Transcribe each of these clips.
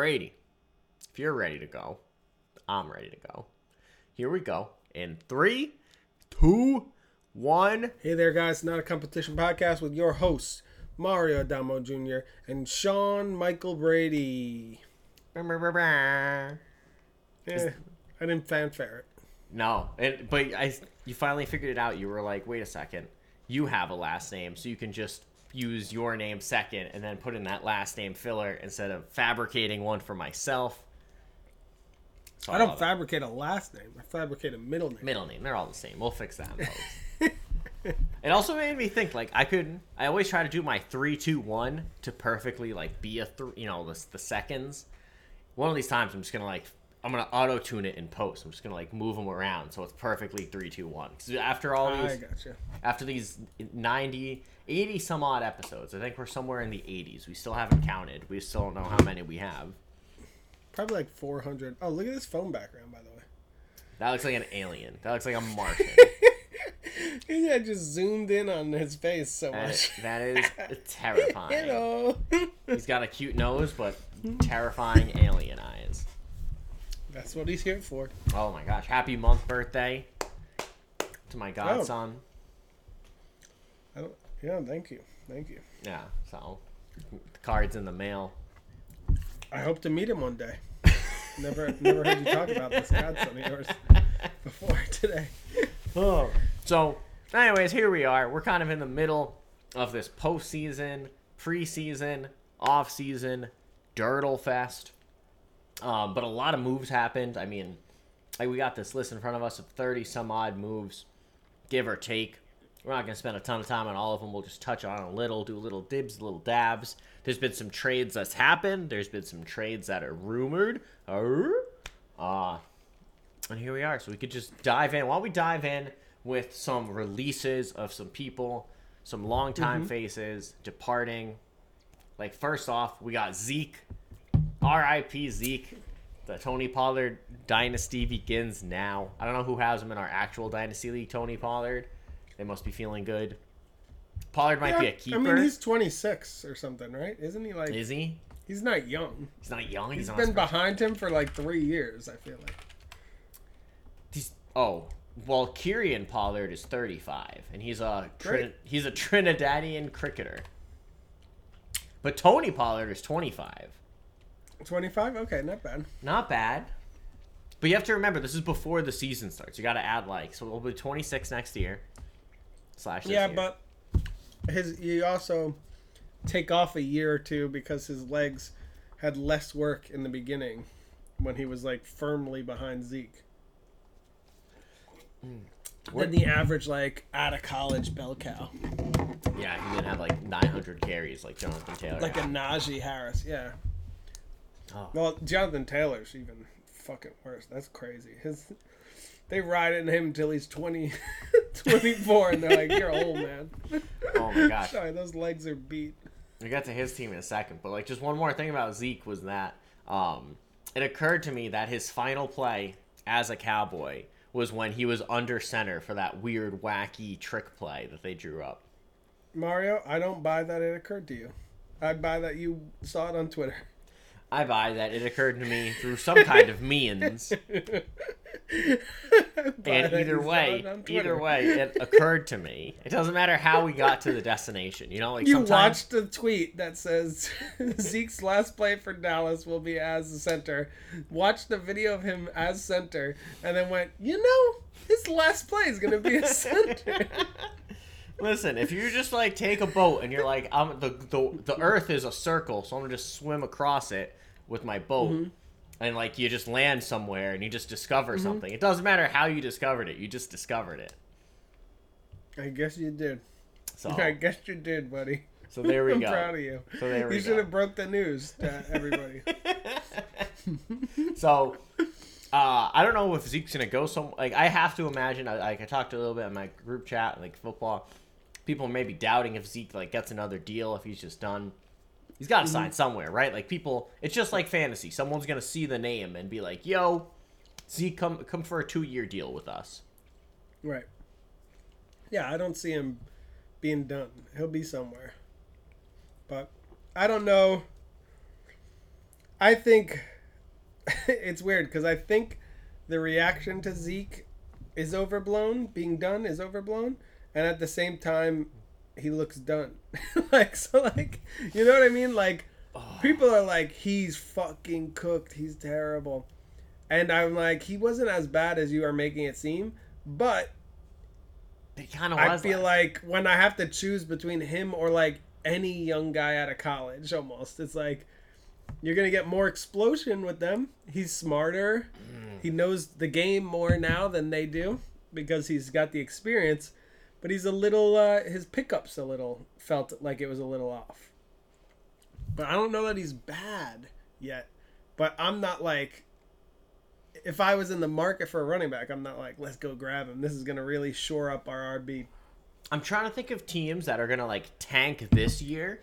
Brady, if you're ready to go, I'm ready to go. Here we go. In three, two, one. Hey there, guys. Not a competition podcast with your hosts, Mario Adamo Jr. and Sean Michael Brady. No, Eh, I didn't fanfare it. and but I you finally figured it out. You were like, wait a second, you have a last name, so you can just use your name second and then put in that last name filler instead of fabricating one for myself. So I don't love it. fabricate a last name. I fabricate a middle name. middle name. They're all the same. We'll fix that it also made me think like I could. I always try to do my three, two, one to perfectly like be a three. You know, the the seconds. One of these times, I'm just gonna like I'm gonna auto tune it in post. I'm just gonna like move them around so it's perfectly three, two, one. two, one. 'Cause after all I these, gotcha. after these 90, 80 some odd episodes, I think we're somewhere in the 80s. We still haven't counted. We still don't know how many we have. Probably like 400. Oh, look at this phone background, by the way. That looks like an alien. That looks like a Martian. I just zoomed in on his face so That, much. that is terrifying. Hello. He's got a cute nose, but terrifying alien eyes. That's what he's here for. Oh my gosh! Happy month birthday to my godson. Oh. I don't, yeah, thank you. Thank you. Yeah, so the card's in the mail. I hope to meet him one day. Never, never heard you talk about this godson of yours before today. Oh. So, anyways, here we are. We're kind of in the middle of this postseason, preseason, off-season, Dirtle Fest. Um, but a lot of moves happened. I mean, like we got this list in front of us of thirty some odd moves, give or take. We're not gonna spend a ton of time on all of them. We'll just touch on a little, do little dibs, little dabs. There's been some trades that's happened. There's been some trades that are rumored. Uh, and here we are. So we could just dive in. Why don't we dive in with some releases of some people, some longtime faces departing. Like first off, we got Zeke. R.I.P. Zeke. The Tony Pollard dynasty begins now. I don't know who has him in our actual dynasty league. Tony Pollard. They must be feeling good. Pollard might be a Yeah, keeper. I mean, he's 26 or something, right? Isn't he like? Is he? He's not young. He's not young. He's, He's been behind him for like three years. I feel like. He's, oh, well, Kieron Pollard is 35, and he's a Trin- he's a Trinidadian cricketer. But Tony Pollard is 25. 25. Okay, not bad. Not bad. But you have to remember, this is before the season starts. You got to add like, so we'll be 26 next year. Slash Yeah, year. but his you also take off a year or two because his legs had less work in the beginning when he was like firmly behind Zeke. Hmm. Than the average like out of college bell cow, yeah, he didn't have like 900 carries like Jonathan Taylor. like a. Najee Harris. Yeah. Oh. Well, Jonathan Taylor's even fucking worse. That's crazy. His they ride in him until he's 20, 24, and they're like, "You're old, man." Oh my gosh. Sorry, those legs are beat. We get to his team in a second, but like just one more thing about Zeke was that um, it occurred to me that his final play as a Cowboy was when he was under center for that weird, wacky trick play that they drew up. Mario, I don't buy that it occurred to you. I buy that you saw it on Twitter. I buy that it occurred to me through some kind of means, and either way, it either way, it occurred to me. It doesn't matter how we got to the destination, you know. Like You sometimes watched the tweet that says Zeke's last play for Dallas will be as the center. Watched the video of him as center, and then went, you know, his last play is gonna be a center. Listen, if you just like take a boat and you're like, I'm the the, the Earth is a circle, so I'm gonna just swim across it with my boat, Mm-hmm. and like you just land somewhere and you just discover something. It doesn't matter how you discovered it; you just discovered it. I guess you did. So, I guess you did, buddy. so there we I'm go. proud of you. So there we you go. should have broke the news to everybody. So, uh, I don't know if Zeke's gonna go some. Like, I have to imagine. I, like, I talked a little bit in my group chat, like football. People may be doubting if Zeke like gets another deal if he's just done. He's got to Mm-hmm. sign somewhere, right? Like people, it's just like fantasy. Someone's gonna see the name and be like, "Yo, Zeke, come come for a two year deal with us." right. Yeah, I don't see him being done. He'll be somewhere. But I don't know. I think it's weird because I think the reaction to Zeke is overblown. Being done is overblown, and at the same time, he looks done. like so, like you know what I mean? Like people are like, he's fucking cooked. He's terrible, and I'm like, he wasn't as bad as you are making it seem, but It kind of I feel like, like when I have to choose between him or like any young guy out of college, almost it's like you're gonna get more explosion with them. He's smarter. Mm. He knows the game more now than they do because he's got the experience. But he's a little. Uh, his pickups a little felt like it was a little off. But I don't know that he's bad yet. But I'm not like. If I was in the market for a running back, I'm not like, let's go grab him. This is gonna really shore up our RB I'm trying to think of teams that are gonna like tank this year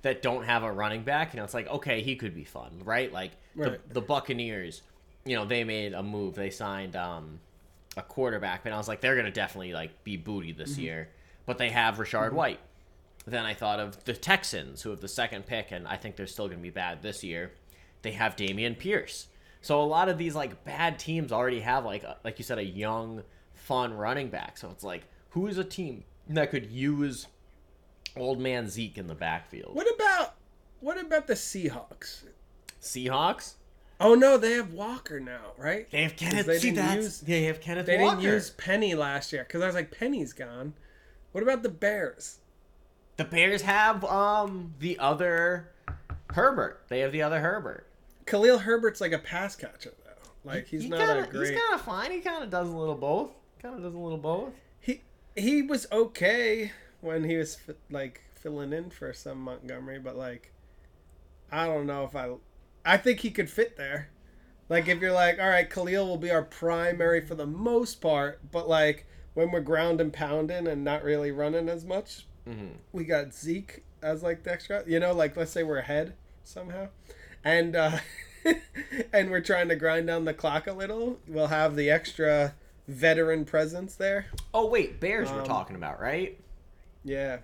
that don't have a running back. You know, it's like okay, he could be fun, right? Like Right. the, the Buccaneers, you know, they made a move. They signed um, a quarterback, and I was like, they're gonna definitely like be booty this mm-hmm. year. But they have Rachaad mm-hmm. White. Then I thought of the Texans, who have the second pick, and I think they're still gonna be bad this year. They have Dameon Pierce. So a lot of these like bad teams already have like a, like you said a young, fun running back. So it's like who is a team that could use old man Zeke in the backfield? What about what about the Seahawks? Seahawks? Oh no, they have Walker now, right? They have Kenneth. they see, that's, use- they have Kenneth They Walker. didn't use Penny last year because I was like, Penny's gone. What about the Bears? The Bears have um the other Herbert. They have the other Herbert. Khalil Herbert's like a pass catcher though. Like he's He not kinda, a great. He's kind of fine. He kind of does a little both. Kind of does a little both. He he was okay when he was like filling in for some Montgomery, but like I don't know if I I think he could fit there. Like if you're like, all right, Khalil will be our primary for the most part, but like when we're ground and pounding and not really running as much, Mm-hmm. we got Zeke as like the extra. You know, like let's say we're ahead somehow, and uh, and we're trying to grind down the clock a little. We'll have the extra veteran presence there. Oh wait, Bears we're Um, talking about, right? Yeah,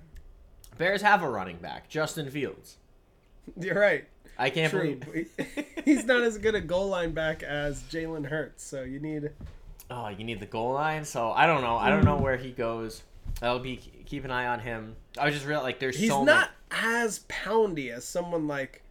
Bears have a running back, Justin Fields. you're right. I can't True. believe. He's not as good a goal line back as Jalen Hurts, so you need. Oh, you need the goal line. So I don't know. I don't know where he goes. I'll be keep an eye on him. I was just real like there's He's so not as poundy as someone like.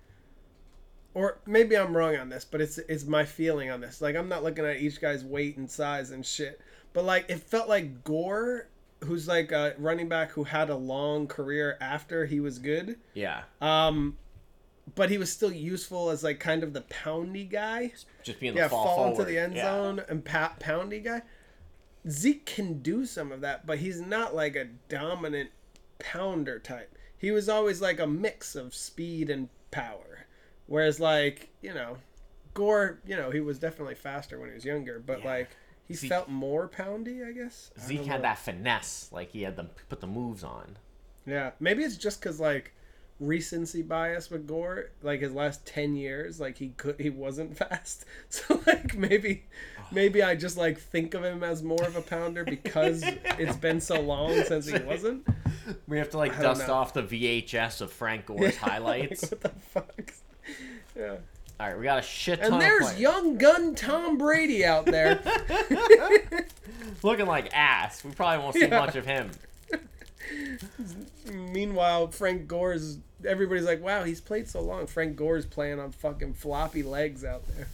Or maybe I'm wrong on this, but it's it's my feeling on this. Like I'm not looking at each guy's weight and size and shit, but like it felt like Gore, who's like a running back who had a long career after he was good. Yeah, Um, but he was still useful as like kind of the poundy guy. just being yeah, the fall, fall, into the end Yeah. zone and pa- poundy guy. Zeke can do some of that, but he's not like a dominant pounder type. He was always like a mix of speed and power. Whereas, like, you know, Gore, you know, he was definitely faster when he was younger, but Yeah. like, he Zeke- felt more poundy, I guess. Zeke don't had that finesse, like he had them put the moves on. Yeah, maybe it's just because like recency bias with Gore, like his last ten years, like he could he wasn't fast. So like maybe maybe I just like think of him as more of a pounder because it's been so long since he wasn't. We have to like I dust off the VHS of Frank Gore's Like, highlights. what the fuck? Yeah. All right, we got a shit ton And there's young gun Tom Brady out there. looking like ass. We probably won't see Yeah. much of him. Meanwhile, Frank Gore's everybody's like, wow, he's played so long. Frank Gore's playing on fucking floppy legs out there.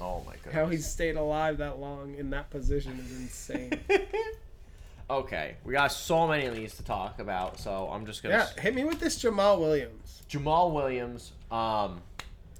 Oh my god. How he's stayed alive that long in that position is insane. okay, we got so many of these to talk about, so I'm just gonna. Yeah, hit me with this Jamaal Williams. Jamaal Williams, um,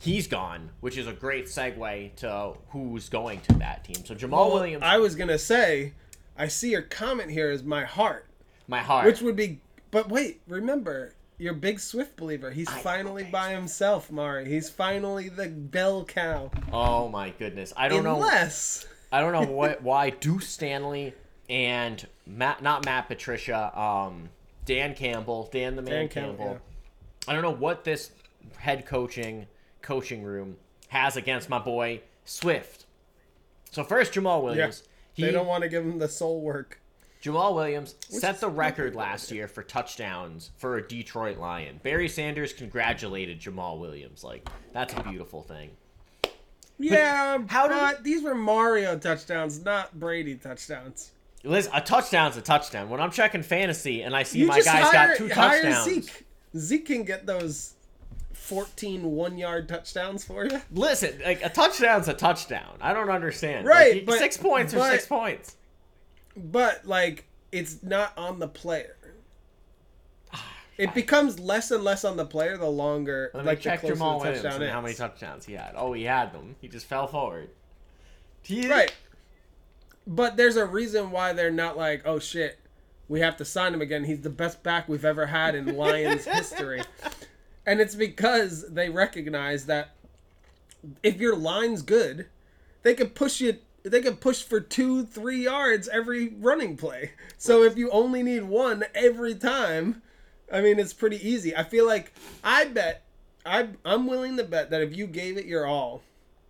he's gone, which is a great segue to who's going to that team. So Jamaal Well, Williams, I was gonna say, I see your comment here is my heart, my heart. which would be. But wait, remember, you're a big Swift believer. He's I- finally by himself, Mari. He's finally the bell cow. oh my goodness, I don't know. Unless I don't know what why Duce Staley and Matt, not Matt Patricia, um, Dan Campbell, Dan the Man Dan Campbell. Campbell, I don't know what this head coaching coaching room has against my boy Swift. So first Jamaal Williams, they don't want to give him the soul work. Jamaal Williams set the record last year for touchdowns for a Detroit Lion. Barry Sanders congratulated Jamaal Williams. Like that's a beautiful thing. Yeah, how did- these were Mario touchdowns, not Brady touchdowns. Listen, a touchdown's a touchdown. When I'm checking fantasy and I see You my guy's hire, got two touchdowns, Zeke. Zeke can get those 14 one yard touchdowns for you. listen, like a touchdown's a touchdown. I don't understand. Right, Like, but- six points or but- six points. But like it's not on the player. It becomes less and less on the player the longer Let like me the check closer Jamaal the Williams and how many touchdowns he had. Oh, he had them. He just fell forward. Right. But there's a reason why they're not like, oh shit, we have to sign him again. He's the best back we've ever had in Lions history. And it's because they recognize that if your line's good, they can push you they can push for two, three yards every running play. So if you only need one every time, I mean it's pretty easy. I feel like I bet I I'm willing to bet that if you gave it your all,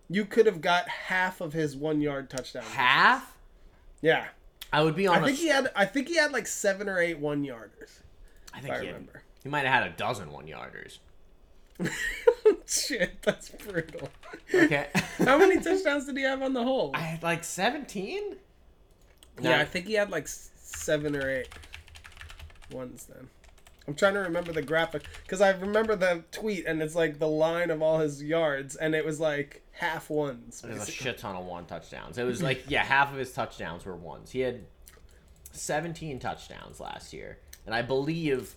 you could have got half of his one yard touchdown. half. Yeah. I would be on. I think he had I think he had like seven or eight one yarders. I think I he, had- remember. he might have had a dozen one yarders. Shit, that's brutal. Okay. How many touchdowns did he have on the whole? I had like seventeen. Yeah, I think he had like seven or eight ones then. I'm trying to remember the graphic because I remember the tweet and it's like the line of all his yards and it was like half ones. There's a shit ton of one touchdowns. It was like yeah, half of his touchdowns were ones. He had 17 touchdowns last year, and I believe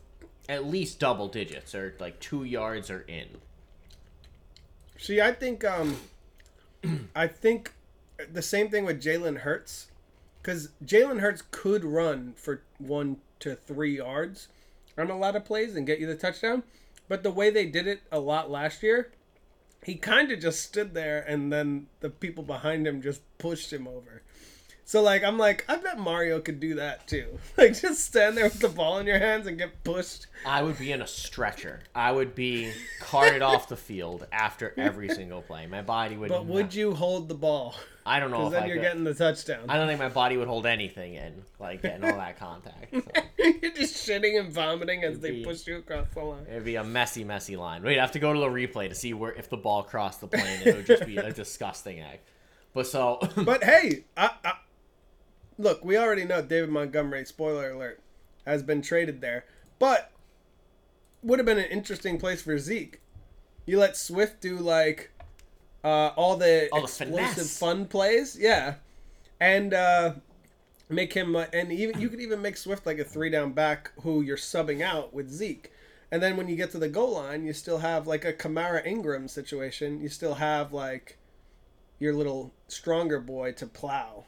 at least double digits or like two yards are in. See, I think um, I think the same thing with Jalen Hurts, because Jalen Hurts could run for one to three yards on a lot of plays and get you the touchdown, but the way they did it a lot last year, he kind of just stood there and then the people behind him just pushed him over. So like I'm like I bet Mario could do that too. Like just stand there with the ball in your hands and get pushed. I would be in a stretcher. I would be carted off the field after every single play. My body would. But would you hold the ball? I don't know Because then I you're could. getting the touchdown. I don't think my body would hold anything in, like getting all that contact. So You're just shitting and vomiting as they be- push you across the line. it'd be a messy, messy line. We'd have to go to the replay to see where if the ball crossed the plane. It would just be a disgusting act. But so, But hey, I, I, look, we already know David Montgomery, spoiler alert, has been traded there. But would have been an interesting place for Zeke. You let Swift do like uh, all the All explosive finesse. fun plays, yeah, and uh, make him uh, and even you could even make Swift like a three down back who you're subbing out with Zeke. And then when you get to the goal line, you still have like a Kamara Ingram situation. You still have like your little stronger boy to plow.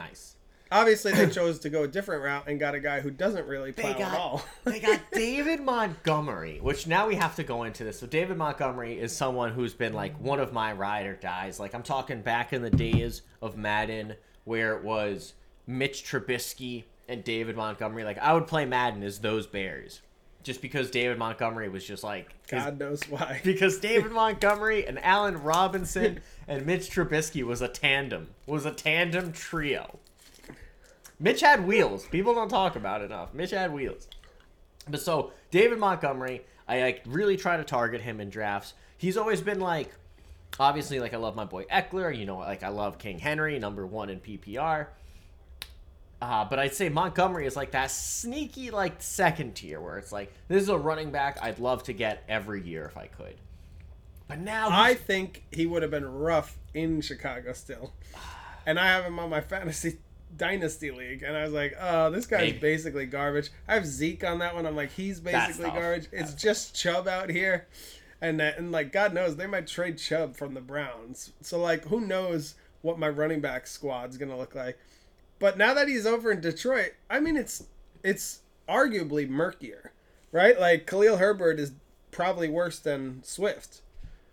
Nice. Obviously, they chose to go a different route and got a guy who doesn't really plow They at all. got they got David Montgomery, which now we have to go into this. So David Montgomery is someone who's been like one of my ride or dies. Like I'm talking back in the days of Madden where it was Mitch Trubisky and David Montgomery. Like I would play Madden as those Bears, just because David Montgomery was just like his- God knows why. because David Montgomery and Allen Robinson and Mitch Trubisky was a tandem, was a tandem trio. Mitch had wheels. People don't talk about it enough. Mitch had wheels. But so David Montgomery, I like really try to target him in drafts. He's always been like, obviously, like I love my boy Ekeler. You know, like I love King Henry, number one in PPR. Uh, but I'd say Montgomery is like that sneaky, like second tier, where it's like this is a running back I'd love to get every year if I could. But now I think he would have been rough in Chicago still. And I have him on my fantasy dynasty league, and I was like, "Oh, this guy's Maybe. basically garbage." I have Zeke on that one. I'm like, "He's basically garbage." It's just Chubb out here, and that, and like God knows they might trade Chubb from the Browns. So like, who knows what my running back squad's gonna look like? But now that he's over in Detroit, I mean, it's it's arguably murkier, right? Like Khalil Herbert is probably worse than Swift.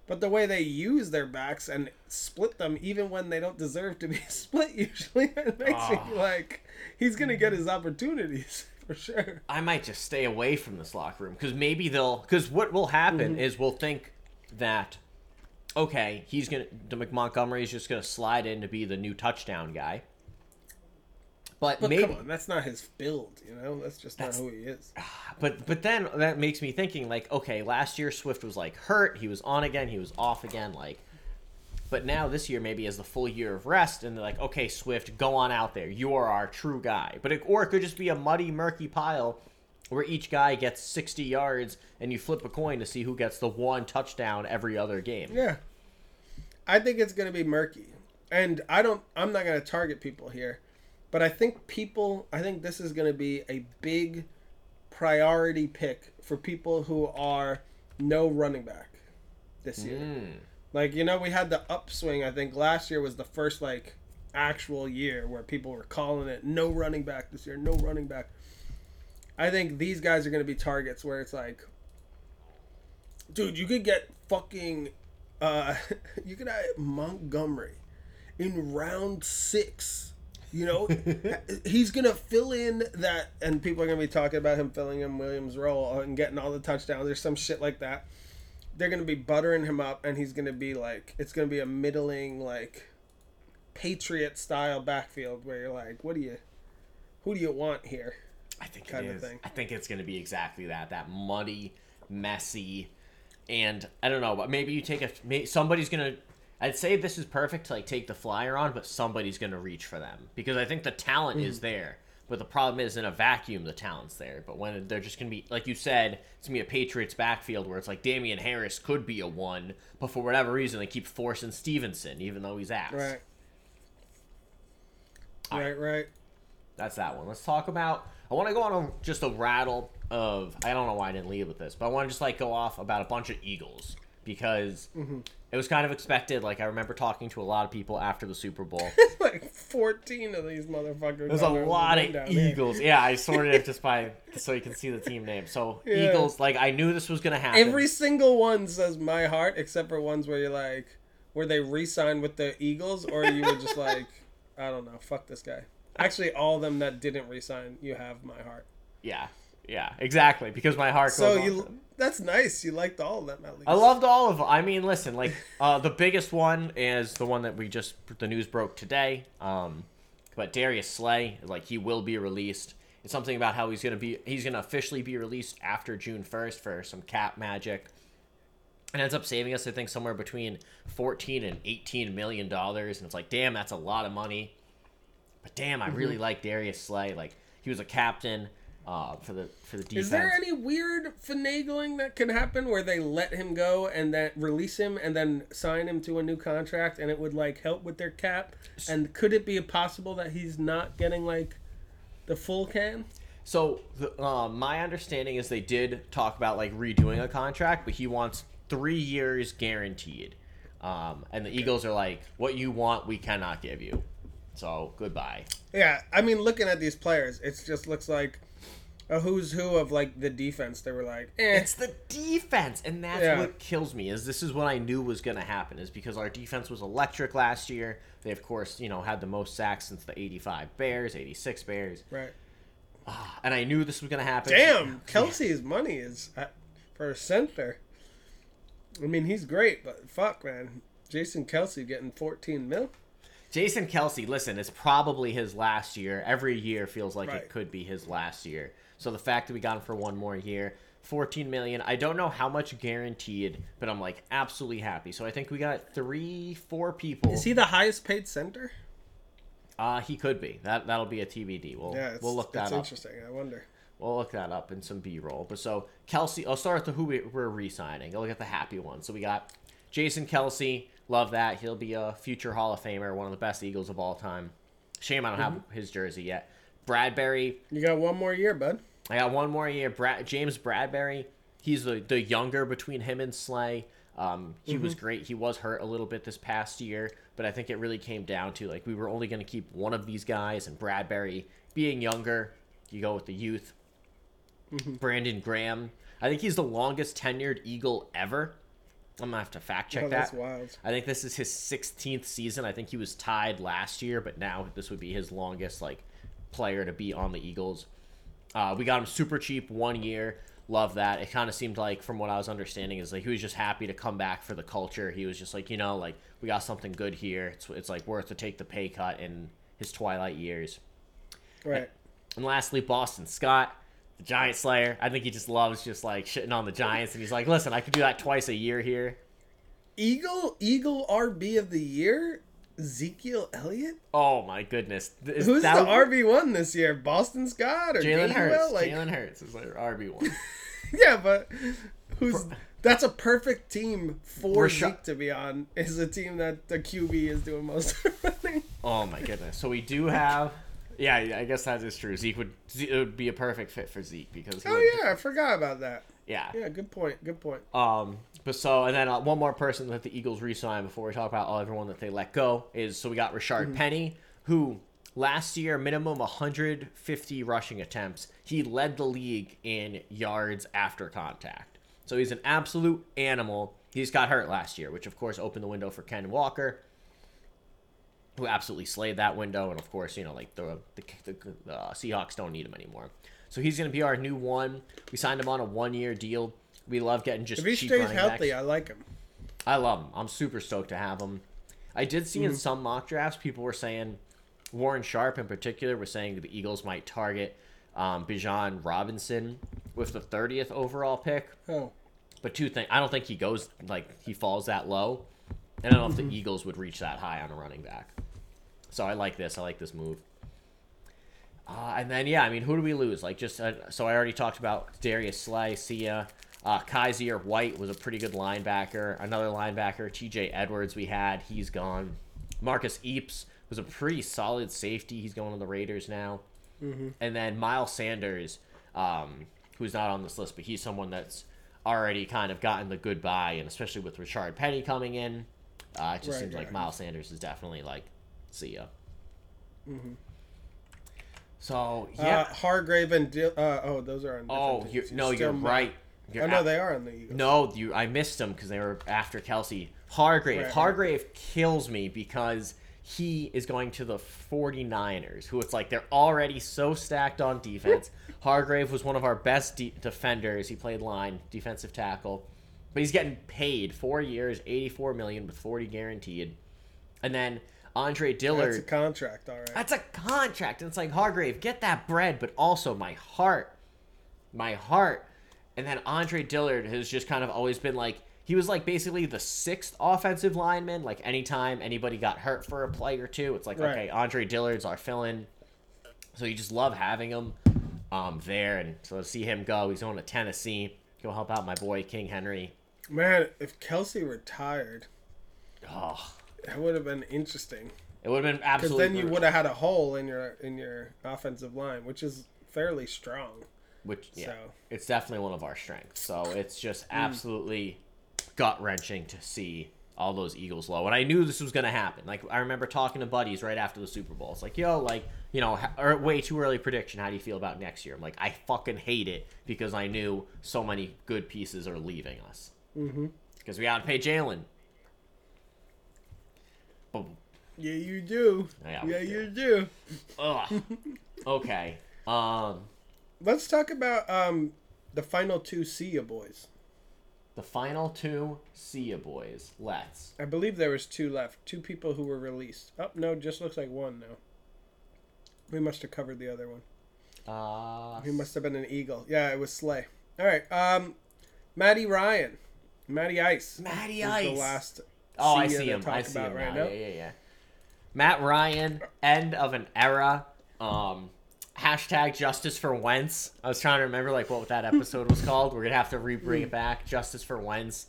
But the way they use their backs and split them, even when they don't deserve to be split, usually it makes Ah. me like he's gonna get his opportunities for sure. I might just stay away from this locker room because maybe they'll. Because what will happen Mm-hmm. is we'll think that, okay, he's gonna. The Montgomery is just gonna slide in to be the new touchdown guy. But, But maybe, come on, that's not his build. You know, that's just That's- not who he is. but but then that makes me thinking like, okay, last year Swift was like hurt, he was on again, he was off again, like. But now this year maybe is the full year of rest, and they're like, okay, Swift, go on out there, you are our true guy. But it, or it could just be a muddy, murky pile where each guy gets 60 yards, and you flip a coin to see who gets the one touchdown every other game. Yeah. I think it's going to be murky. And I don't I'm not going to target people here. But I think people I think this is going to be a big priority pick for people who are no running back this year. Mm. Like, you know, we had the upswing. I think last year was the first like actual year where people were calling it no running back this year, no running back. I think these guys are going to be targets where it's like dude, you could get fucking uh you could have Montgomery in round 6. You know, he's gonna fill in that, and people are gonna be talking about him filling in Williams' role and getting all the touchdowns. There's some shit like that they're gonna be buttering him up, and he's gonna be like, it's gonna be a middling like Patriot style backfield where you're like, what do you, who do you want here? I think kind of thing. I think it's going to be exactly that. That muddy, messy, and I don't know. But maybe you take a. Somebody's going to. I'd say this is perfect to like take the flyer on, but somebody's going to reach for them because I think the talent Mm. is there. But the problem is in a vacuum, the talent's there. But when they're just going to be, like you said, it's going to be a Patriots backfield where it's like Damien Harris could be a one, but for whatever reason, they keep forcing Stevenson, even though he's ass. Right. All Right, right. That's that one. Let's talk about. I want to go on a, just a rattle of. I don't know why I didn't lead with this, but I want to just like go off about a bunch of Eagles because it was kind of expected. Like I remember talking to a lot of people after the Super Bowl. like 14 of these motherfuckers. There's a lot of there. Eagles. Yeah, I sorted it just by so you can see the team name. So Yeah. Eagles, like I knew this was gonna happen. Every single one says my heart, except for ones where you're like, where they re-signed with the Eagles, or you were just like, I don't know, fuck this guy. Actually, all of them that didn't re-sign, you have my heart. yeah, yeah, exactly. Because my heart. So you. That's nice. You liked all of them at least. I loved all of them. I mean, listen, like uh, the biggest one is the one that we just the news broke today. Um, but Darius Slay, like he will be released. It's something about how he's gonna be he's gonna officially be released after June first for some cap magic. And ends up saving us, I think, somewhere between fourteen and eighteen million dollars. And it's like, damn, that's a lot of money. But damn, I Mm-hmm. really like Darius Slay. Like he was a captain uh, for the for the defense. Is there any weird finagling that can happen where they let him go and then release him and then sign him to a new contract and it would like help with their cap? And could it be possible that he's not getting like the full can? So the, uh, my understanding is they did talk about like redoing a contract, but he wants three years guaranteed. Um, and the Eagles are like, "What you want, we cannot give you." So goodbye. Yeah, I mean, looking at these players, it just looks like a who's who of like the defense. They were like, eh. It's the defense, and that's Yeah. what kills me. Is this is what I knew was going to happen? Is because our defense was electric last year. They of course, you know, had the most sacks since the '85 Bears, '86 Bears, right. and I knew this was going to happen. Damn, Kelce's money is at, for a center. I mean, he's great, but fuck, man. Jason Kelce getting 14 mil. Jason Kelce, listen, it's probably his last year. Every year feels like Right. it could be his last year. So the fact that we got him for one more year, 14 million. I don't know how much guaranteed, but I'm like absolutely happy. So I think we got three, four people. Is he the highest paid center? Uh, he could be. That that'll be a TBD. We'll Yeah, we'll look that up. interesting. I wonder. We'll look that up in some B-roll. But so Kelce, I'll start with who we, we're re-signing. I'll look at the happy one. So we got Jason Kelce. Love that. He'll be a future Hall of Famer, one of the best Eagles of all time. Shame I don't have Mm-hmm. his jersey yet. Bradberry. You got one more year, bud. I got one more year. Brad, James Bradberry. He's the, the younger between him and Slay. Um, he was great. He was hurt a little bit this past year, but I think it really came down to like we were only going to keep one of these guys, and Bradberry being younger, you go with the youth. Brandon Graham. I think he's the longest tenured Eagle ever. I'm gonna have to fact check Oh, that. that's wild. I think this is his 16th season. I think he was tied last year, but now this would be his longest like player to be on the Eagles. Uh, we got him super cheap one year. Love that. It kind of seemed like, from what I was understanding, is like he was just happy to come back for the culture. He was just like, you know, like we got something good here. It's it's like worth to take the pay cut in his twilight years. Right. And lastly, Boston Scott, the Giant Slayer. I think he just loves just like shitting on the Giants, and he's like, "Listen, I could do that twice a year here." Eagle Eagle RB of the year, Ezekiel Elliott. Oh my goodness, Is Who's that the RB one this year? Boston Scott or Jalen? Hurts. Like, Jalen Hurts is like RB one. yeah, but who's? That's a perfect team for Rasha- Zeke to be on. Is a team that the QB is doing most running. oh my goodness. So we do have. Yeah, I guess that is true. Zeke would it would be a perfect fit for Zeke because Oh would- yeah, I forgot about that. yeah. Yeah, good point. Good point. Um, but so and then uh, one more person that the Eagles re-signed before we talk about all everyone that they let go is so we got Rashaad Penny, who last year minimum 150 rushing attempts. He led the league in yards after contact. So he's an absolute animal. He's got hurt last year, which of course opened the window for Ken Walker, who absolutely slayed that window. And of course, you know, like the the, the, the uh, Seahawks don't need him anymore. So he's going to be our new one. We signed him on a one-year deal. We love getting just If he cheap stays healthy, backs. I like him. I love him. I'm super stoked to have him. I did see in Mm-hmm. some mock drafts people were saying Warren Sharp in particular was saying that the Eagles might target um, Bijan Robinson with the 30th overall pick. Oh, But two things, I don't think he goes like he falls that low, and I don't know Mm-hmm. if the Eagles would reach that high on a running back. So I like this. I like this move. Uh, and then yeah, I mean, who do we lose? Like just uh, so I already talked about Darius Slay, Sia, uh, Kyzir White was a pretty good linebacker. Another linebacker, T.J. Edwards, we had he's gone. Marcus Epps was a pretty solid safety. He's going to the Raiders now. And then Miles Sanders, um, who's not on this list, but he's someone that's already kind of gotten the goodbye, and especially with Rashaad Penny coming in, uh, it just Right, seems like. Miles Sanders is definitely like, see ya. So yeah. yeah. Uh, Hargrave and Dil- uh, oh, those are on. different oh, You're no, you're right. You're Oh no, they are in the Eagles. no, you. I missed them because they were after Kelce. Hargrave. Right. Hargrave kills me because he is going to the 49ers, who it's like they're already so stacked on defense. Hargrave was one of our best de- defenders. He played line, defensive tackle, but he's getting paid four years, 84 million with 40 guaranteed, and then Andre Dillard. That's a contract, all right. That's a contract. And it's like, Hargrave, get that bread, but also my heart. My heart. And then Andre Dillard has just kind of always been like, he was like basically the sixth offensive lineman. Like, anytime anybody got hurt for a play or two, it's like, Right. okay, Andre Dillard's our fill in. So you just love having him um, there. And so to see him go, he's going to Tennessee. Go help out my boy, King Henry. Man, if Kelce retired, Oh, that would have been interesting. it would have been absolutely Because then you would have had a hole in your in your offensive line, which is fairly strong. Which yeah, So- it's definitely one of our strengths. So it's just absolutely gut wrenching to see all those Eagles low. And I knew this was gonna happen. Like I remember talking to buddies right after the Super Bowl. It's like, yo, like you know, or way too early prediction. How do you feel about next year? I'm like, I fucking hate it because I knew so many good pieces are leaving us. Mm-hmm. Because we got to pay Jalen. Boom. Yeah, you do. Yeah, Yeah, you do. Ugh. okay. Um, Let's talk about um the final two Sia boys. the final two Sia boys. Let's. I believe there was two left. Two people who were released. Oh no, just looks like one now. We must have covered the other one. Uh, He must have been an eagle. Yeah, it was Slay. All right. Um, Matty Ryan, Matty Ice. Matty Ice. The last. Oh, I see him. I see about him right now. now. Yeah, yeah, yeah. Matt Ryan, end of an era. Um, hashtag justice for Wentz. I was trying to remember like what that episode was called. We're gonna have to re-bring it back. Justice for Wentz.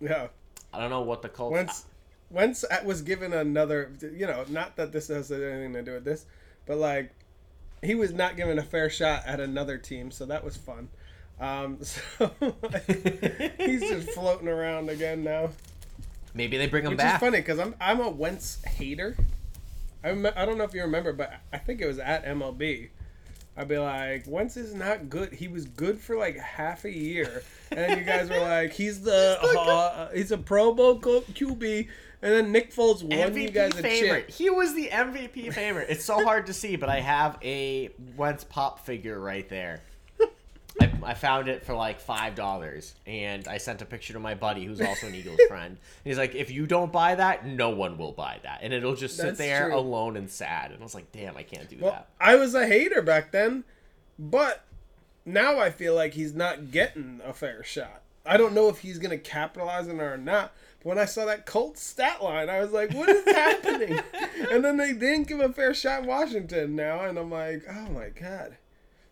Yeah. I don't know what the cult. Wentz, Wentz was given another. You know, not that this has anything to do with this, but like, he was not given a fair shot at another team, so that was fun. Um, so like, he's just floating around again now. Maybe they bring him Which back. is funny because I'm I'm a Wentz hater. I rem- I don't know if you remember, but I think it was at MLB. I'd be like, Wentz is not good. He was good for like half a year, and you guys were like, he's the uh, he's a Pro Bowl QB, and then Nick Foles won you MVP guys a favorite. chip. He was the MVP favorite. It's so hard to see, but I have a Wentz pop figure right there. I, found it for like five dollars, and I sent a picture to my buddy who's also an Eagles friend. And he's like, "If you don't buy that, no one will buy that, and it'll just sit That's there true. alone and sad." And I was like, "Damn, I can't do Well, that." I was a hater back then, but now I feel like he's not getting a fair shot. I don't know if he's gonna capitalize on it or not. But when I saw that Colts stat line, I was like, "What is happening?" And then they didn't give a fair shot in Washington now, and I'm like, "Oh my god."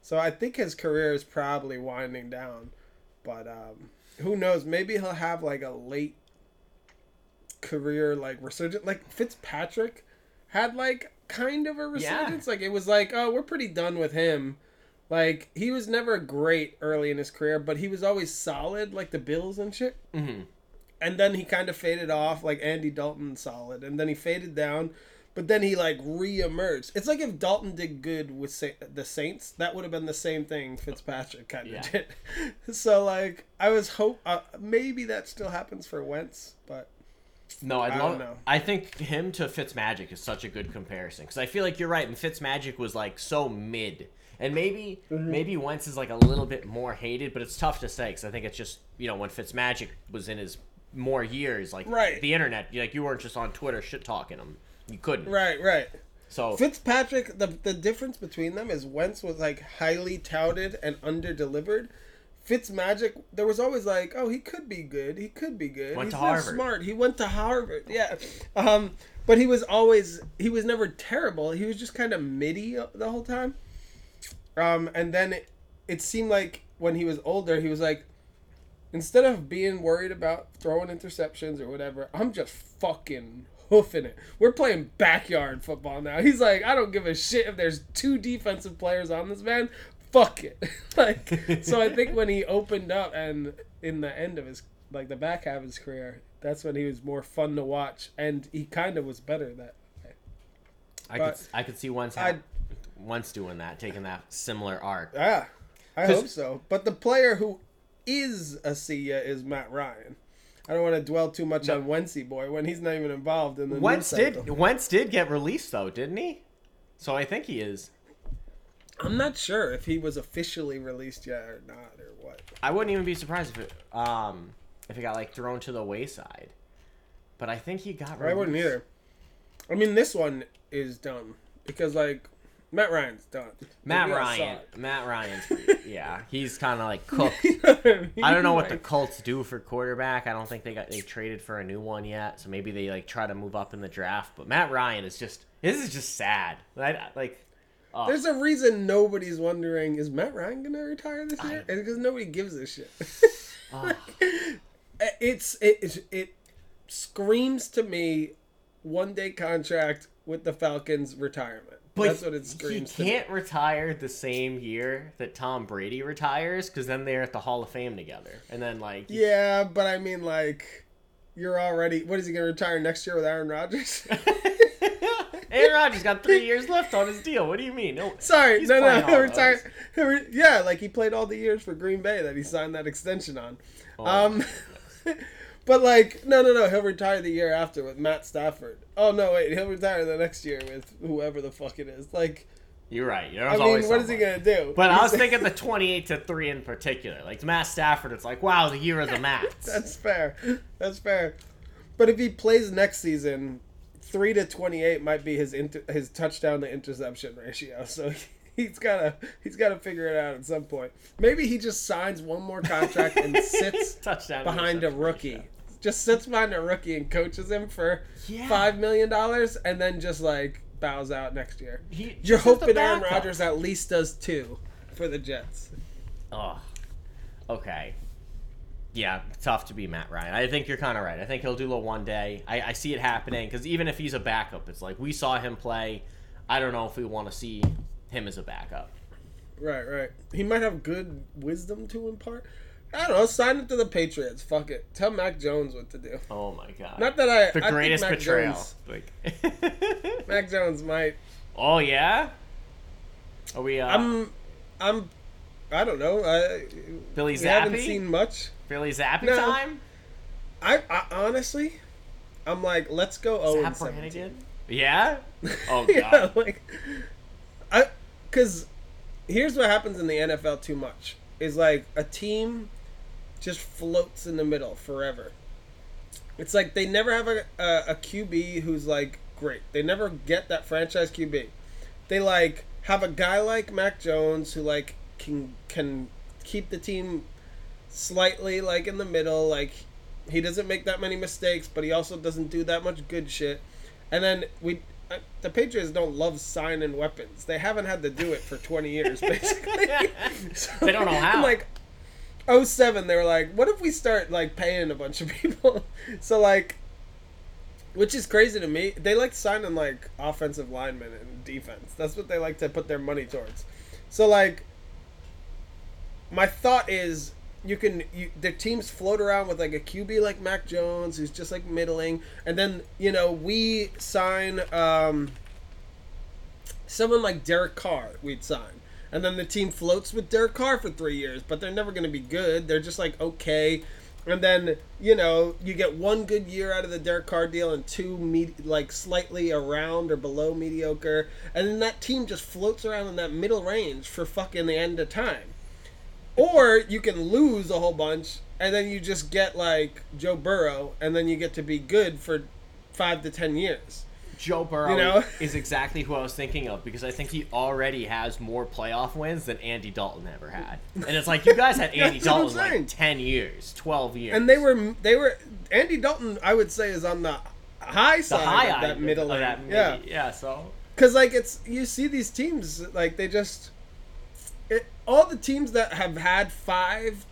So I think his career is probably winding down, but um, who knows? Maybe he'll have like a late career like resurgence. Like Fitzpatrick had like kind of a Yeah. resurgence. Like it was like, oh, we're pretty done with him. Like he was never great early in his career, but he was always solid, like the Bills and shit. hmm And then he kind of faded off, like Andy Dalton, solid, and then he faded down. But then he like re-emerged. It's like if Dalton did good with Sa- the Saints, that would have been the same thing Fitzpatrick kind of Yeah. did. So like I was hope uh, maybe that still happens for Wentz, but No, I'd I love. don't know. I think him to Fitzmagic is such a good comparison because I feel like you're right. And Fitzmagic was like so mid, and maybe Mm-hmm. maybe Wentz is like a little bit more hated, but it's tough to say because I think it's just you know when Fitzmagic was in his more years, like Right. the internet, like you weren't just on Twitter shit talking him. You couldn't. right, right. So Fitzpatrick, the the difference between them is Wentz was like highly touted and under delivered. Fitzmagic, there was always like, oh, he could be good. He could be good. Went He's to Harvard. smart. He went to Harvard. Yeah, um, but he was always he was never terrible. He was just kind of midi the whole time. Um, and then it, it seemed like when he was older, he was like, instead of being worried about throwing interceptions or whatever, I'm just fucking hoofing it. We're playing backyard football now. He's like, I don't give a shit if there's two defensive players on this man. Fuck it. like, so I think when he opened up and in the end of his, like the back half of his career, that's when he was more fun to watch, and he kind of was better that. way. I but could I could see once I- Wentz doing that, taking that similar arc. Yeah, I hope so. But the player who is a see is Matt Ryan. I don't want to dwell too much No. on Wency boy when he's not even involved in the news Wentz did cycle. Wentz did get released though, didn't he? So I think he is. I'm not sure if he was officially released yet or not or what. I wouldn't even be surprised if it um if it got like thrown to the wayside. But I think he got. I wouldn't either. I mean, this one is dumb because like Matt Ryan's done. Matt Ryan. Matt Ryan's yeah. He's kind of like cooked. You know I, mean? I don't know what the Colts do for quarterback. I don't think they got they traded for a new one yet. So maybe they like try to move up in the draft. But Matt Ryan is just this is just sad. I, like oh, There's a reason nobody's wondering is Matt Ryan gonna retire this year? I- It's because nobody gives a shit. oh, it's it, it it screams to me one day contract with the Falcons retirement. But That's what it screams. He can't retire the same year that Tom Brady retires because then they're at the Hall of Fame together, and then like Yeah, but I mean, like, you're already. What is he gonna retire next year with Aaron Rodgers? Aaron Rodgers got three years left on his deal. What do you mean? No, Sorry, no, no, he'll retire. yeah, like he played all the years for Green Bay that he signed that extension on. Oh, Um, but like, no, no, no, he'll retire the year after with Matt Stafford. Oh no, wait, he'll retire the next year with whoever the fuck it is. Like, you're right. There's I mean, what is he gonna do? But I was thinking the twenty-eight to three in particular, like Matt Stafford. It's like wow, the year of the Mats. That's fair. That's fair. But if he plays next season, three to twenty-eight might be his inter- his touchdown to interception ratio. So he's gotta he's gotta figure it out at some point. Maybe he just signs one more contract and sits touchdown behind a rookie. ratio. Just sits behind a rookie and coaches him for Yeah. five million dollars, and then just like bows out next year. He, You're just as the hoping Aaron. Rodgers at least does two for the Jets. Oh, okay. Yeah, tough to be Matt Ryan. I think you're kind of right. I think he'll do the one day. I, I see it happening because even if he's a backup, it's like we saw him play. I don't know if we want to see him as a backup. Right, right. He might have good wisdom to impart. I don't know. Sign him to the Patriots. Fuck it. Tell Mac Jones what to do. Oh my god. Not that I. the I greatest think Mac betrayal. Jones, Like, Mac Jones might. oh yeah. Are we? Uh, I'm. I'm. I don't know. I. Billy We haven't seen much. Bailey Zappe No. time. I, I honestly, I'm like, let's go. Oh, Zapp and 17. Brannigan? Yeah. Oh god. yeah, like, I, because here's what happens in the NFL too much is like a team just floats in the middle forever. It's like they never have a, a, a QB who's like great. They never get that franchise QB. They like have a guy like Mac Jones who like can can keep the team slightly like in the middle. Like he doesn't make that many mistakes, but he also doesn't do that much good shit. And then we uh, the Patriots don't love signing weapons. They haven't had to do it for 20 years, basically. So, They don't know how. Like, 07, they were like, what if we start, like, paying a bunch of people? so, like, which is crazy to me. They like signing, like, offensive linemen and defense. That's what they like to put their money towards. So, like, my thought is you can you, the teams float around with like a QB like Mac Jones who's just like middling, and then you know we sign um, someone like Derek Carr. We'd sign, and then the team floats with Derek Carr for three years, but they're never going to be good. They're just like okay. And then you know you get one good year out of the Derek Carr deal and two me- like slightly around or below mediocre, and then that team just floats around in that middle range for fucking the end of time or you can lose a whole bunch and then you just get like Joe Burrow and then you get to be good for five to ten years. Joe Burrow You know? is exactly who I was thinking of because I think he already has more playoff wins than Andy Dalton ever had. And it's like you guys had Andy That's what I'm Dalton like ten years, twelve years, And they were they were Andy Dalton I would say is on the high the side high of that middle of that. Yeah. yeah. So Cuz like it's you see these teams like they just it, all the teams that have had 5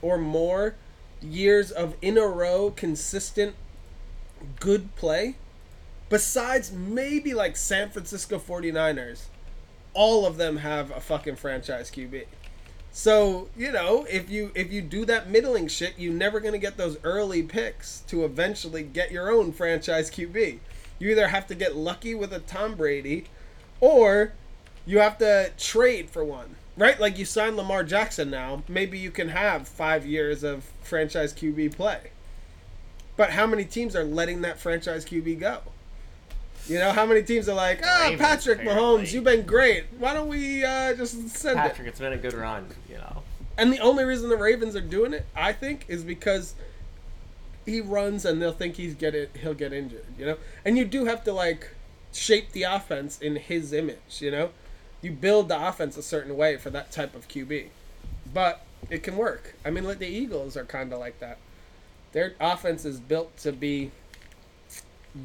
or more years of in a row consistent good play besides maybe like San Francisco 49ers all of them have a fucking franchise QB. So, you know, if you if you do that middling shit, you're never going to get those early picks to eventually get your own franchise QB. You either have to get lucky with a Tom Brady or you have to trade for one. Right? Like you sign Lamar Jackson now, maybe you can have 5 years of franchise QB play. But how many teams are letting that franchise QB go? You know, how many teams are like, ah, Ravens, Patrick apparently. Mahomes, you've been great. Why don't we uh, just send it? Patrick, it's been a good run, you know. And the only reason the Ravens are doing it, I think, is because he runs and they'll think he's get it, he'll get injured. You know, and you do have to like shape the offense in his image. You know, you build the offense a certain way for that type of QB, but it can work. I mean, like the Eagles are kind of like that. Their offense is built to be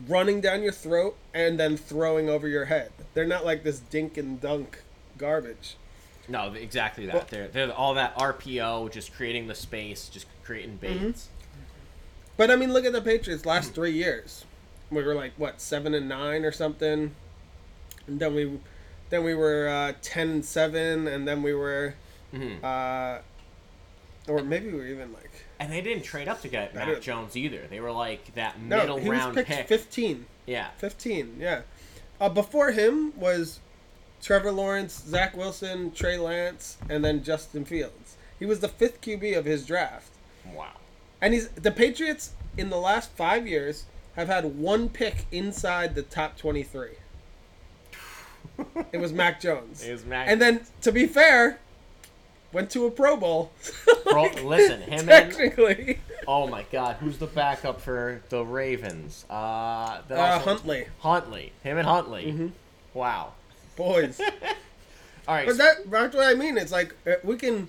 running down your throat and then throwing over your head. They're not like this dink and dunk garbage. No, exactly that. Well- they're they're all that RPO, just creating the space, just creating Mm-hmm. baits. But I mean, look at the Patriots last three years. We were like what seven and nine or something, and then we, then we were uh, ten and seven, and then we were, Mhm. uh, or maybe we were even like And they didn't trade up to get don't- Jones either. They were like that no, middle he was round picked pick. fifteen. Yeah. 15, yeah. Uh, before him was Trevor Lawrence, Zach Wilson, Trey Lance, and then Justin Fields. He was the fifth QB of his draft. Wow. And he's the Patriots in the last five years have had one pick inside the top twenty-three. it was Mac Jones. It was Mac. And then, to be fair, went to a Pro Bowl. Bro, listen, him and technically, oh my God, who's the backup for the Ravens? Uh, that uh, Huntley, Huntley. Him and Huntley. Mm-hmm. Wow. boys. All right. But that that's what I mean. It's like uh, we can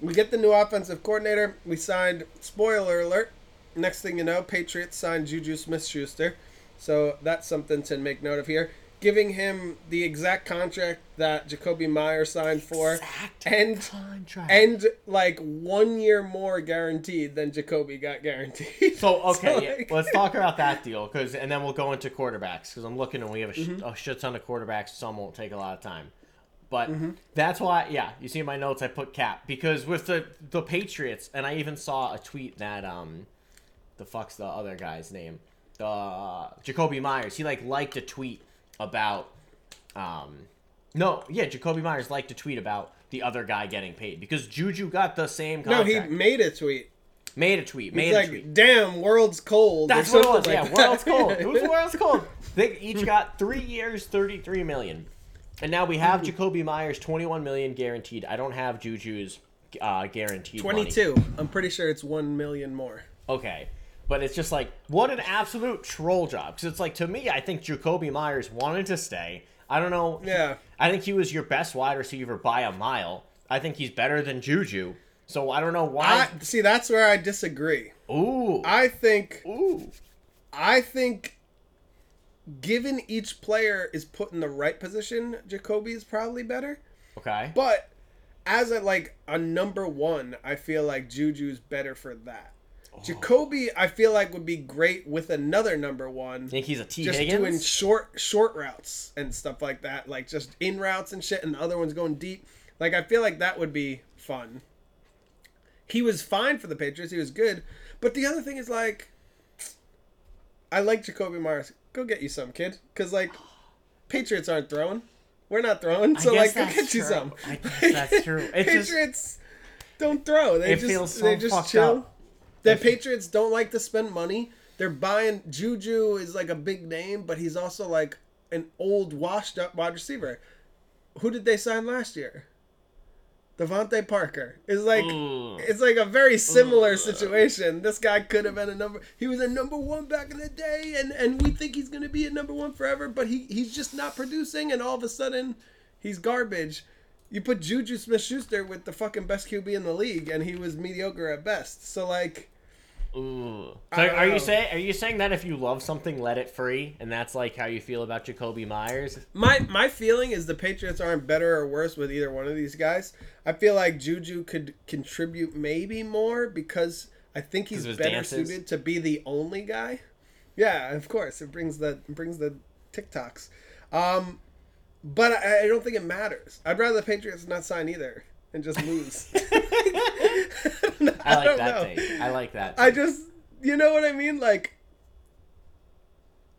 we get the new offensive coordinator. We signed spoiler alert. Next thing you know, Patriots signed Juju Smith Schuster. So that's something to make note of here. Giving him the exact contract that Jakobi Meyer signed for. Exact And contract. and like one year more guaranteed than Jakobi got guaranteed. So okay, yeah, like- let's talk about that deal, cause and then we'll go into quarterbacks, cause I'm looking and we have a, sh- Mm-hmm. a shit ton of quarterbacks. Some won't take a lot of time, but Mm-hmm. that's why, yeah, you see in my notes I put cap because with the the Patriots, and I even saw a tweet that um, the fuck's the other guy's name, the Jakobi Meyers. He like liked a tweet about um, no, yeah, Jakobi Meyers liked a tweet about the other guy getting paid because Juju got the same no, he made a tweet. made a tweet, made He's a like, tweet. "Damn, world's cold." That's what it was. something Yeah, like world's cold. It was world's cold. They each got three years, thirty-three million, and now we have Jakobi Meyers, twenty-one million guaranteed. I don't have Juju's uh, guaranteed. money. 22. I'm pretty sure it's 1 million more. Okay. But it's just like, what an absolute troll job. Because it's like, to me, I think Jakobi Meyers wanted to stay. I don't know. Yeah. I think he was your best wide receiver by a mile. I think he's better than Juju. So I don't know why. I see that's where I disagree. Ooh. I think Ooh. I think given each player is put in the right position, Jakobi is probably better. Okay. But as a like a number one, I feel like Juju's better for that. Jakobi, I feel like would be great with another number one. think he's a Tee just Higgins? doing short short routes and stuff like that, like just in routes and shit, and the other one's going deep. Like I feel like that would be fun. He was fine for the Patriots. He was good, but the other thing is like, I like Jakobi Meyers. Go get you some kid, because like, Patriots aren't throwing. We're not throwing, so like, go get you some. I guess that's true. It just- Patriots don't throw. They just they just chill. up. The If- Patriots don't like to spend money. They're buying Juju is like a big name, but he's also like an old, washed up wide receiver. Who did they sign last year? DeVante Parker is like it's like a very similar situation. This guy could have been a number. He was a number one back in the day, and and we think he's gonna be a number one forever. But he he's just not producing, and all of a sudden, he's garbage. You put Juju Smith Schuster with the fucking best QB in the league, and he was mediocre at best. So like, Ooh. So are know. you saying are you saying that if you love something, let it free, and that's like how you feel about Jakobi Meyers? my my feeling is the Patriots aren't better or worse with either one of these guys. I feel like Juju could contribute maybe more because I think he's better dances? suited to be the only guy. Yeah, of course, it brings the it brings the TikToks. Um, but I, I don't think it matters. I'd rather the Patriots not sign either and just lose. I like that know. thing. I like that. I just, you know what I mean? Like,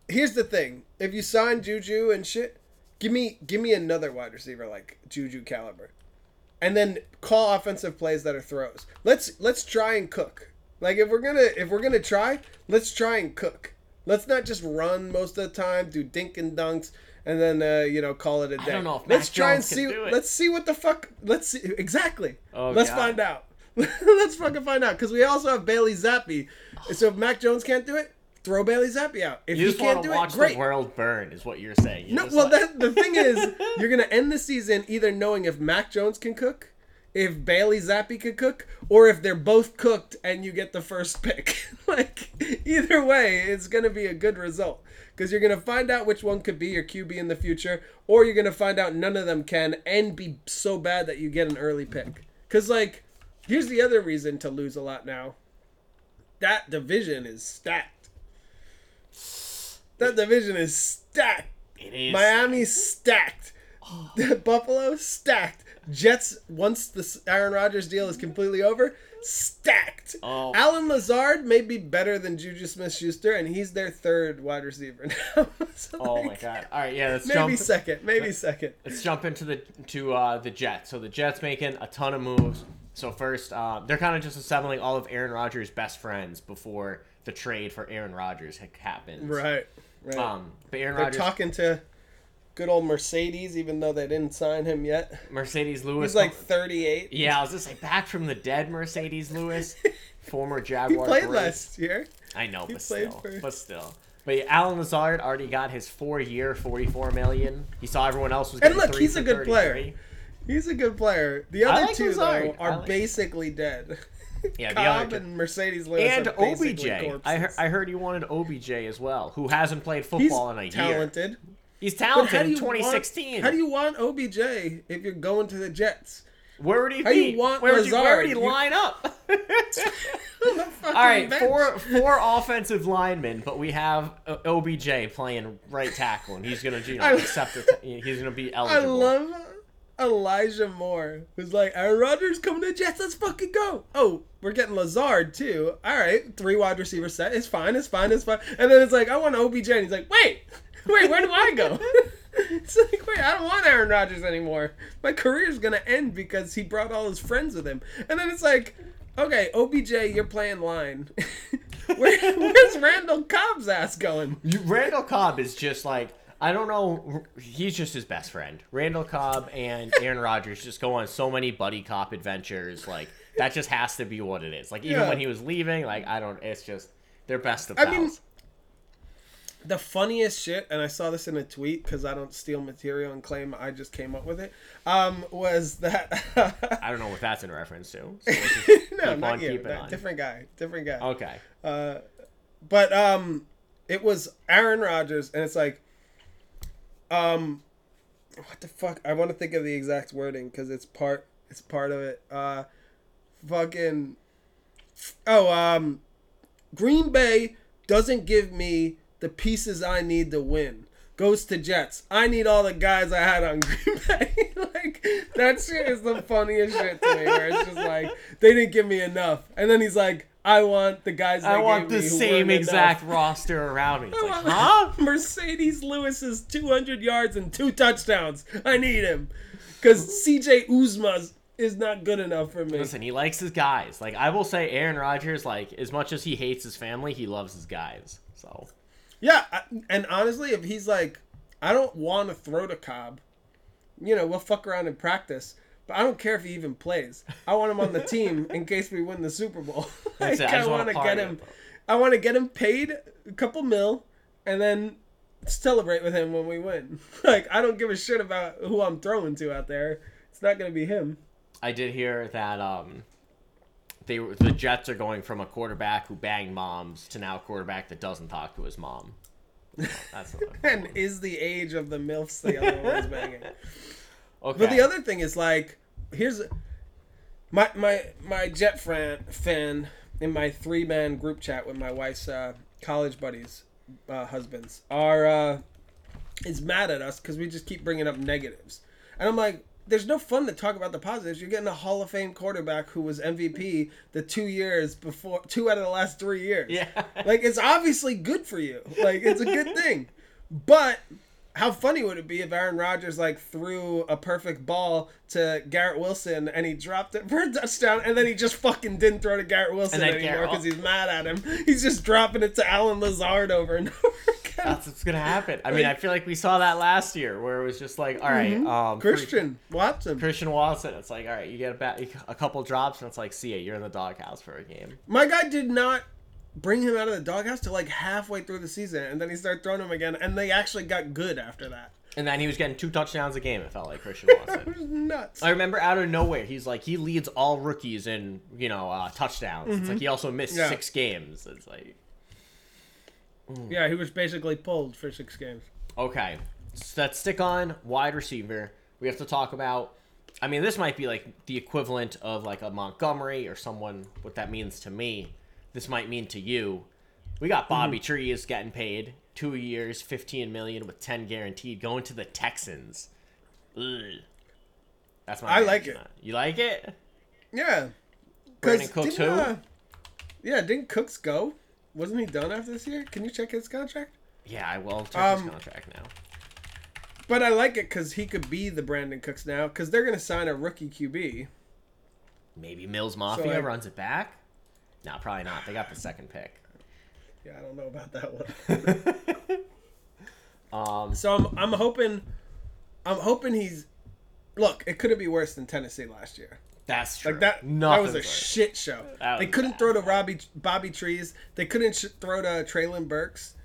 here's the thing: if you sign Juju and shit, give me give me another wide receiver like Juju caliber, and then call offensive plays that are throws. Let's let's try and cook. Like if we're gonna if we're gonna try, let's try and cook. Let's not just run most of the time, do dink and dunks, and then uh, you know call it a day. don't know if let's Mac try Jones and see. Let's see what the fuck. Let's see exactly. Oh, let's God. find out. let's fucking find out because we also have Bailey Zappe. So if Mac Jones can't do it, throw Bailey Zappe out. If you he just can't want to do watch it, great. the world burn, is what you're saying. You're No, well, like- that, the thing is, you're gonna end the season either knowing if Mac Jones can cook, if Bailey Zappe could cook, or if they're both cooked and you get the first pick. like either way, it's gonna be a good result because you're gonna find out which one could be your QB in the future, or you're gonna find out none of them can and be so bad that you get an early pick. Because like, here's the other reason to lose a lot now. That division is stacked. That division is stacked. it is. Miami's stacked. Oh. Buffalo stacked. Jets once the Aaron Rodgers deal is completely over, stacked. Oh. Allen Lazard may be better than Juju Smith-Schuster, and he's their third wide receiver now. So, Oh my god! All right, yeah, let's Maybe jump. second. Maybe second. Let's jump into the to uh, the Jets. So the Jets making a ton of moves. So first, uh, they're kind of just assembling all of Aaron Rodgers' best friends before the trade for Aaron Rodgers ha- happens. Right. Right. Um, but Aaron They're Rodgers, talking to good old Marcedes, even though they didn't sign him yet. Marcedes Lewis. He's like 38. yeah, I was just like back from the dead, Marcedes Lewis, former Jaguar. He played great. last year. I know, he but still, for- but still. But yeah, Allen Lazard already got his four-year, forty-four million. He saw everyone else was And look, he's a good player. He's a good player. The other like two Lazard. though are like- basically dead. Yeah, the Cobb other and Marcedes Lewis and are OBJ. I, heard, I heard you wanted OBJ as well, who hasn't played He's football in a year. talented. He's talented how do in you 2016. Want, how do you want OBJ if you're going to the Jets? Where would he how be? you want where would you, where would he line up? On the fucking All right, bench. four four offensive linemen, but we have OBJ playing right tackle, and he's gonna you know I- accept the t- he's gonna be eligible. I love Elijah Moore, who's like, Aaron Rodgers coming to Jets. Let's fucking go. Oh, we're getting Lazard too. All right, three wide receiver set. It's fine. It's fine. It's fine. And then it's like, I want OBJ, and he's like, wait, wait, where do I go? it's like, wait, I don't want Aaron Rodgers anymore. My career's gonna end because he brought all his friends with him. And then it's like, okay, OBJ, you're playing line. Where, where's Randall Cobb's ass going? You- Randall Cobb is just like I don't know. He's just his best friend. Randall Cobb and Aaron Rodgers just go on so many buddy cop adventures. Like that just has to be what it is. Like even Yeah. when he was leaving, like I don't. It's just they're best of I pals. mean- The funniest shit, and I saw this in a tweet because I don't steal material and claim I just came up with it. Um, was that I don't know what that's in reference to. So no, not on you, on. different guy, different guy. Okay. Uh, but um, it was Aaron Rodgers, and it's like, um, what the fuck? I want to think of the exact wording because it's part. It's part of it. Uh, fucking. Oh, um, Green Bay doesn't give me the pieces I need to win. Goes to Jets. I need all the guys I had on Green Bay. like that shit is the funniest shit to me. Where it's just like they didn't give me enough, and then he's like, "I want the guys." I want the me same exact enough." roster around me. It's like, huh? Marcedes Lewis's 200 yards and two touchdowns. I need him because CJ Uzomah is not good enough for me. Listen, he likes his guys. Like I will say, Aaron Rodgers, like as much as he hates his family, he loves his guys. So Yeah, I, and honestly, if he's like, I don't want to throw to Cobb, you know, we'll fuck around in practice. But I don't care if he even plays. I want him on the team in case we win the Super Bowl. like. I I, want to get him. I want to get him paid a couple mil, and then celebrate with him when we win. Like I don't give a shit about who I'm throwing to out there. It's not gonna be him. I did hear that um, they were- the Jets are going from a quarterback who banged moms to now a quarterback that doesn't talk to his mom. That's And is the age of the milfs the other one's banging? okay. But the other thing is like, here's my my my Jet friend fan in my three man group chat with my wife's uh, college buddies, uh, husbands are uh, is mad at us because we just keep bringing up negatives, and I'm like. There's no fun to talk about the positives. You're getting a Hall of Fame quarterback who was MVP the two years before, two out of the last three years. yeah, Like it's obviously good for you. Like it's a good thing. But how funny would it be if Aaron Rodgers like threw a perfect ball to Garrett Wilson and he dropped it for a touchdown and then he just fucking didn't throw to Garrett Wilson anymore because he's mad at him. He's just dropping it to Allen Lazard over and over. that's what's gonna happen. I mean, I feel like we saw that last year where it was just like, all right, um, Mm-hmm. Christian Watson. Christian Watson. It's like, all right, you get a, bat, a couple drops, and it's like, see ya, you're in the doghouse for a game. My guy did not bring him out of the doghouse till like halfway through the season and then he started throwing him again and they actually got good after that. And then he was getting two touchdowns a game. It felt like Christian It Watson. was nuts. I remember out of nowhere, he's like he leads all rookies in you know uh, touchdowns. It's like he also missed Yeah. six games. It's like Yeah, he was basically pulled for six games. okay, so let's stick on wide receiver. We have to talk about. I mean, this might be like the equivalent of like a Montgomery or someone. What that means to me, this might mean to you. We got Bobby Mm-hmm. Trees getting paid two years, fifteen million with ten guaranteed, going to the Texans. Ugh. That's my. I like it. You like it? Yeah. Brandin didn't, who? uh, yeah, didn't Cooks go? Wasn't he done after this year? Can you check his contract? Yeah, I will check his Um, contract now. But I like it because he could be the Brandin Cooks now because they're going to sign a rookie QB. Maybe Mills Mafia like- runs it back. No, probably not. They got the second pick. Yeah, I don't know about that one. Um, so I'm, I'm hoping, I'm hoping he's. Look, it couldn't be worse than Tennessee last year. That's true. Like that, that was a shit show. They couldn't bad. throw to Robbie Bobby Trees. They couldn't sh- throw to Treylon Burks.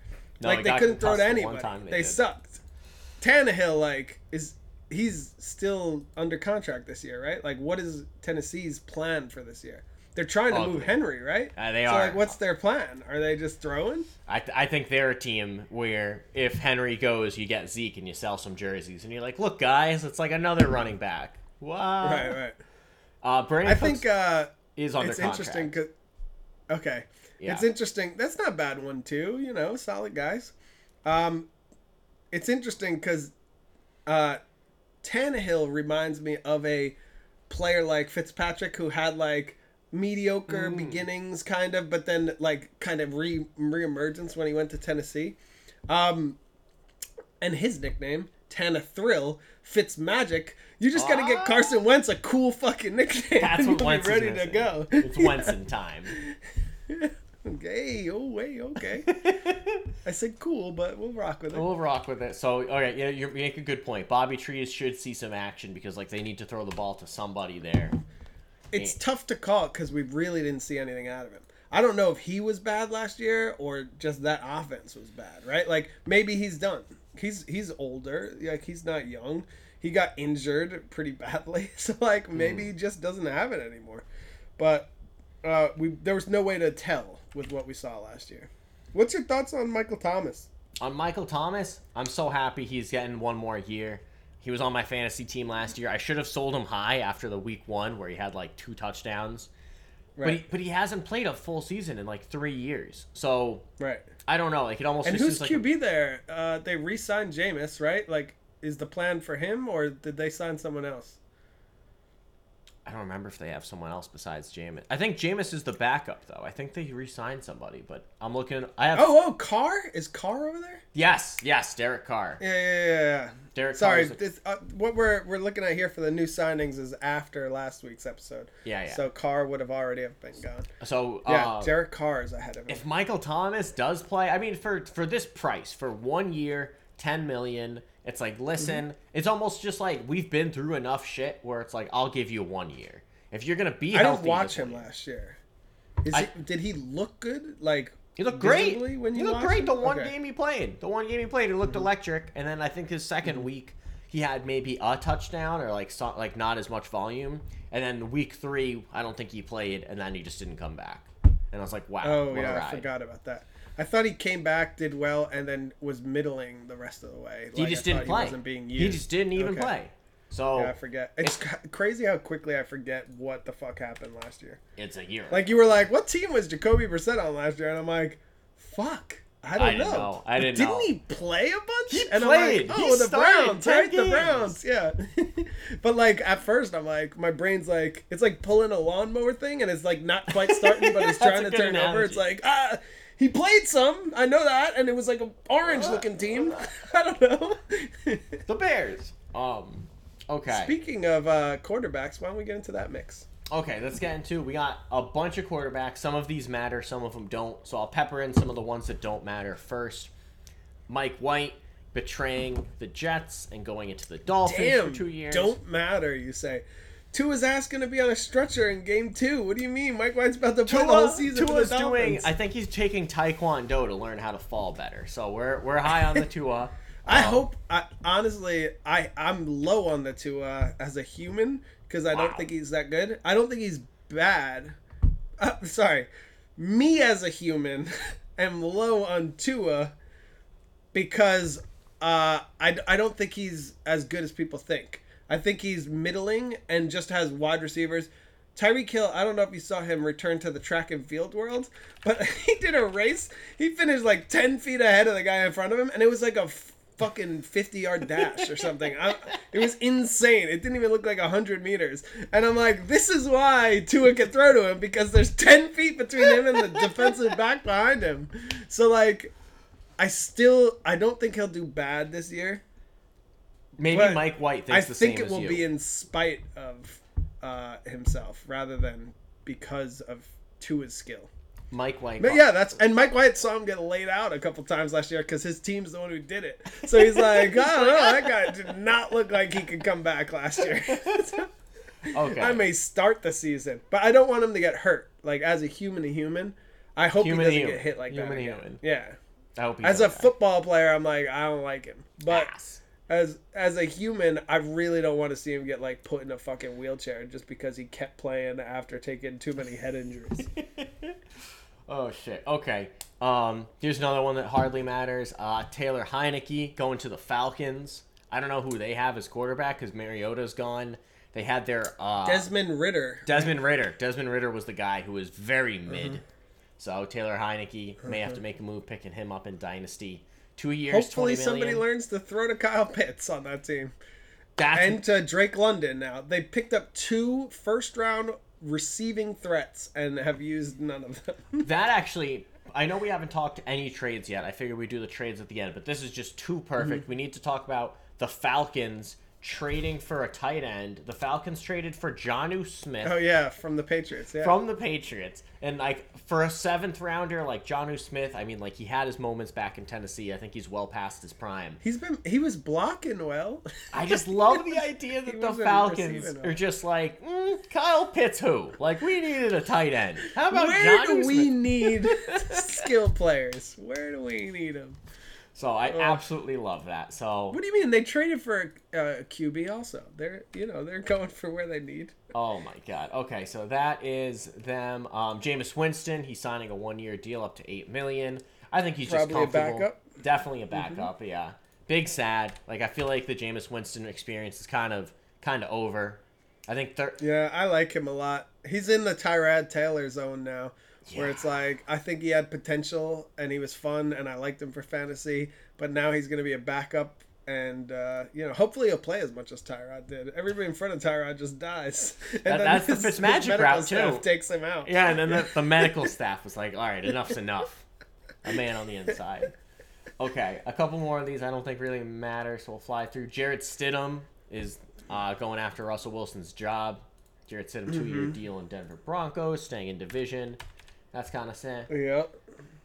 No, like they couldn't throw to anybody. They, they sucked. Tannehill like is he's still under contract this year, right? Like what is Tennessee's plan for this year? They're trying to move Henry, right? Uh, they so are. like what's their plan? Are they just throwing? I, th- I think they're a team where if Henry goes, you get Zeke and you sell some jerseys, and you're like, look, guys, it's like another running back. Wow. right, right. Uh, Brandin I think uh is under it's contract. interesting cuz Okay. Yeah. It's interesting. That's not a bad one too, you know, solid guys. Um it's interesting cuz uh Tannehill reminds me of a player like Fitzpatrick who had like mediocre Mm. beginnings kind of but then like kind of re reemergence when he went to Tennessee. Um and his nickname Tana Thrill Fitz Magic. You just got to get. Carson Wentz a cool fucking nickname. That's and what Wentz ready to go. It's Wentz in time. Okay, oh wait, okay. I said cool, but we'll rock with it. We'll rock with it. So, okay, yeah, you make a good point. Bobby Trees should see some action because, like, they need to throw the ball to somebody there. It's tough to call because we really didn't see anything out of him. I don't know if he was bad last year or just that offense was bad, right? Like maybe he's done. He's he's older, like he's not young. He got injured pretty badly, so like maybe he just doesn't have it anymore. But uh, we there was no way to tell with what we saw last year. What's your thoughts on Michael Thomas? On Michael Thomas, I'm so happy he's getting one more year. He was on my fantasy team last year. I should have sold him high after the week one where he had like two touchdowns. But he, but he hasn't played a full season in like three years. So right. I don't know. Like it almost And who's seems like QB there? Uh, they re-signed Jameis, right? Like, is the plan for him or did they sign someone else? I don't remember if they have someone else besides Jameis. I think Jameis is the backup though. I think they re-signed somebody, but I'm looking. I have. Oh, oh, Carr is Carr over there? yes, yes, Derek Carr. Yeah, yeah, yeah. yeah. Derek Sorry, this, uh, what we're we're looking at here for the new signings is after last week's episode. Yeah, yeah. So Carr would have already have been gone. So Yeah, uh, Derek Carr is ahead of him. if Michael Thomas does play, I mean, for for this price, for one year, ten million, it's like, listen, Mm-hmm. it's almost just like we've been through enough shit where it's like, I'll give you one year. If you're gonna be I didn't watch him year- last year. Is I- he, did he look good? Like He looked great. when he you looked great. him? The one Okay. Mm-hmm. game he played, the one game he played, he looked electric. And then I think his 2nd week, he had maybe a touchdown or like so, like not as much volume. And then week three, I don't think he played, and then he just didn't come back. And I was like, wow. Oh yeah, I forgot about that. I thought he came back, did well, and then was middling the rest of the way. He just didn't play. He wasn't being used. He just didn't even Okay. play. So Yeah, I forget. It's ca- crazy how quickly I forget what the fuck happened last year. it's a year. Like you were like, "What team was Jacoby Brissett on last year?" And I'm like, "Fuck, I don't I didn't know. know. I didn't Didn't know. he play a bunch? He and played. I'm He like, "Oh, the Browns, 10 right? The. Browns, yeah." but like at first, I'm like, my brain's like, it's like pulling a lawnmower thing, and it's like not quite starting, but it's trying to turn over. It's like ah. He played some, I know that, and it was like an orange-looking team. I don't know. the Bears. Um. Okay. Speaking of uh, quarterbacks, why don't we get into that mix? Okay, let's get into. We got a bunch of quarterbacks. Some of these matter, some of them don't. So I'll pepper in some of the ones that don't matter first. Mike White betraying the Jets and going into the Dolphins Damn, for two years. don't matter. You say. Tua's ass gonna be on a stretcher in game two. What do you mean? Mike White's about to play the whole season Tua's for the doing. I think he's taking Taekwondo to learn how to fall better. So we're we're high on the Tua. I Um, hope. I, honestly, I I'm low on the Tua as a human because I don't think he's that good. I don't think he's bad. Uh, sorry, me as a human am low on Tua because uh, I I don't think he's as good as people think. I think he's middling and just has wide receivers. Tyreek Hill, I don't know if you saw him return to the track and field world, but he did a race. He finished like 10 feet ahead of the guy in front of him, and it was like a f- fucking 50 yard dash or something. I, it was insane. It didn't even look like 100 meters. And I'm like, this is why Tua can throw to him because there's 10 feet between him and the defensive back behind him. So, like, I still, I don't think he'll do bad this year. Maybe Mike White I thinks the think same it will be in spite of uh, himself rather than because of Tua's skill. Mike White. But yeah, that's and Mike White saw him get laid out a couple times last year because his team's the one who did it. So he's like, I don't know, that guy did not look like he could come back last year. Okay. I may start the season, but I don't want him to get hurt. Like as a human to human, I hope Human he doesn't human. get hit like Human that. to again. human. Yeah. I hope As a that. football player, I'm like, I don't like him. But Ass. As as a human, I really don't want to see him get like put in a fucking wheelchair just because he kept playing after taking too many head injuries. Oh shit. Okay. Um, here's another one that hardly matters. Uh, Taylor Heinicke going to the Falcons. I don't know who they have as quarterback because Mariota's gone. They had their uh, Desmond Ridder. Desmond Ridder. Desmond Ridder was the guy who was very mid. So Taylor Heinicke may have to make a move picking him up in Dynasty. Two years, Hopefully, somebody learns to throw to Kyle Pitts on that team That's and to Drake London. Now they picked up two first round receiving threats and have used none of them. That actually, I know we haven't talked any trades yet. I figure we'd do the trades at the end, but this is just too perfect. Mm-hmm. We need to talk about the Falcons trading for a tight end. The Falcons traded for Jonnu Smith Oh yeah, from the Patriots. Yeah. from the Patriots. And like for a seventh rounder like Jonnu Smith, I mean like he had his moments back in Tennessee. I think he's well past his prime. He's been he was blocking well. I just love the idea that the Falcons are just like mm, Kyle Pitts who? Like we needed a tight end. How about Where do we Smith? need skill players? Where do we need them? So I absolutely love that. So What do you mean they traded for a, a QB? Also, they're you know they're going for where they need. Oh my god. Okay, so that is them. Um, Jameis Winston, he's signing a one-year deal up to eight million. I think he's just Probably a comfortable. backup. Mm-hmm. Definitely a backup. Yeah. Big sad. Like I feel like the Jameis Winston experience is kind of kind of over. I think thir- Yeah, I like him a lot. He's in the Tyrod Taylor zone now, where it's like I think he had potential and he was fun and I liked him for fantasy, but now he's going to be a backup and uh, you know hopefully he'll play as much as Tyrod did. Everybody in front of Tyrod just dies, and That- that's his- his Fitzmagic route, staff too. Takes him out. Yeah, and then the, the medical staff was like, "All right, enough's enough." A man on the inside. Okay, a couple more of these I don't think really matter, so we'll fly through. Jarrett Stidham is uh, going after Russell Wilson's job. Jarrett Stidham two year deal in Denver Broncos, staying in division. That's kind of sad. Yeah.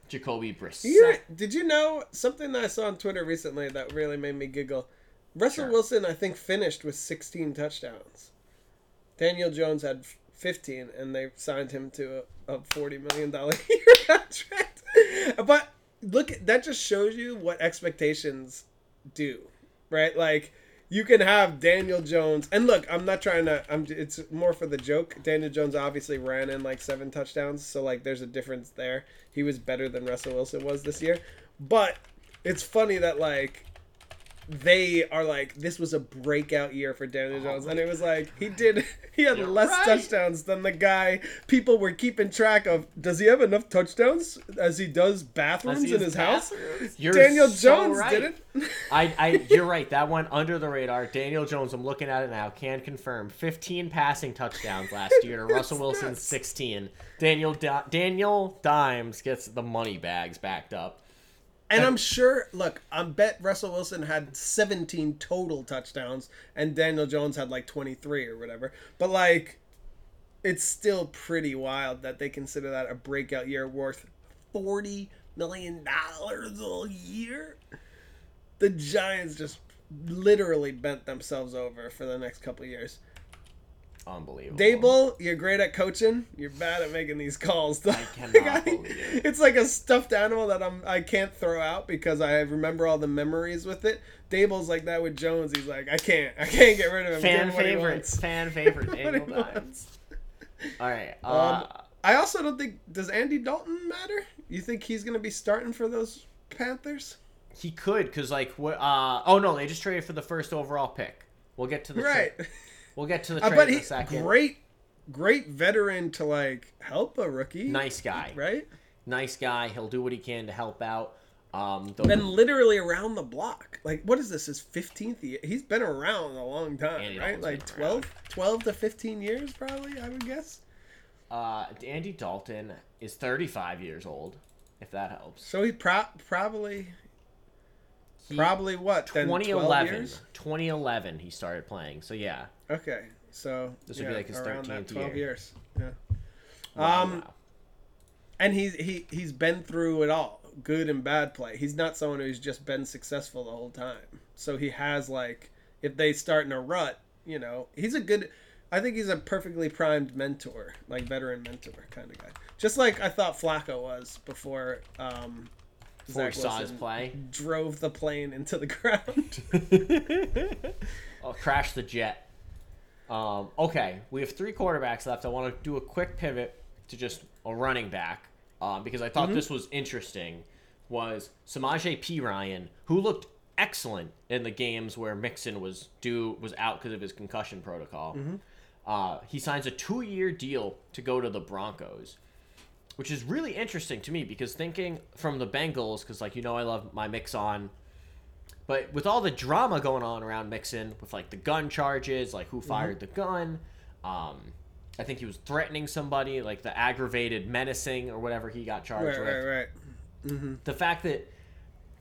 Jacoby Brissett. You, did you know something that I saw on Twitter recently that really made me giggle? Russell Sure. Wilson, I think, finished with 16 touchdowns. Daniel Jones had 15, and they signed him to a, a $40 million year contract. But look, that just shows you what expectations do, right? Like, you can have Daniel Jones, and look, I'm not trying to. I'm. It's more for the joke. Daniel Jones obviously ran in like seven touchdowns, so like there's a difference there. He was better than Russell Wilson was this year, but it's funny that like they are like this was a breakout year for Daniel Jones, and it was like he did. He had You're less right. touchdowns than the guy people were keeping track of. Does he have enough touchdowns as he does bathrooms he in has his house? You're Daniel so Jones right. did it. I, I, you're right. That went under the radar. Daniel Jones, I'm looking at it now, can confirm 15 passing touchdowns last year to Russell It's Wilson's 16. Daniel Di- Daniel Dimes gets the money bags backed up. And I'm sure, look, I bet Russell Wilson had 17 total touchdowns and Daniel Jones had like 23 or whatever. But like, it's still pretty wild that they consider that a breakout year worth $40 million a year. The Giants just literally bent themselves over for the next couple of years. Unbelievable. Daboll, you're great at coaching. You're bad at making these calls. I cannot believe it. It's like a stuffed animal that I'm I can't throw out because I remember all the memories with it. Daboll's like that with Jones. He's like, I can't, I can't get rid of him. Fan him what he favorite. Fan favorite. Dimes. All right. Uh, Um, I also don't think does Andy Dalton matter? You think he's gonna be starting for those Panthers? he could, because, like, what. Uh, oh, no, they just traded for the first overall pick. We'll get to the tra- Right. We'll get to the I trade in a second. great, great veteran to like help a rookie. Nice guy. right? Nice guy. He'll do what he can to help out. Um, the- been literally around the block. Like, what is this? His 15th year? He's been around a long time, Andy right? Dalton's Like been 12, 12 to 15 years, probably, I would guess. Uh, Andy Dalton is 35 years old, if that helps. So he pro- probably, He- probably what? Then 12 2011. years? 2011 he started playing. So yeah. Okay, so This would be like his around 13th that 12 year. years. Yeah. Wow, Um, wow. And he's he he's been through it all, good and bad play. He's not someone who's just been successful the whole time. So he has like, if they start in a rut, you know, he's a good. I think he's a perfectly primed mentor, like veteran mentor kind of guy. Just like I thought Flacco was before. Um, Zach saw his play. drove the plane into the ground. oh, crash the jet. Um, okay, we have three quarterbacks left. I want to do a quick pivot to just a running back um, because I thought Mm-hmm. this was interesting. Was Samaje Perine, who looked excellent in the games where Mixon was due was out because of his concussion protocol. Mm-hmm. Uh, he signs a two-year deal to go to the Broncos, which is really interesting to me because thinking from the Bengals, because like you know I love my Mixon but with all the drama going on around Mixon, with like the gun charges, like who fired the gun, um, I think he was threatening somebody, like the aggravated menacing or whatever he got charged with. right, with. right, right. The fact that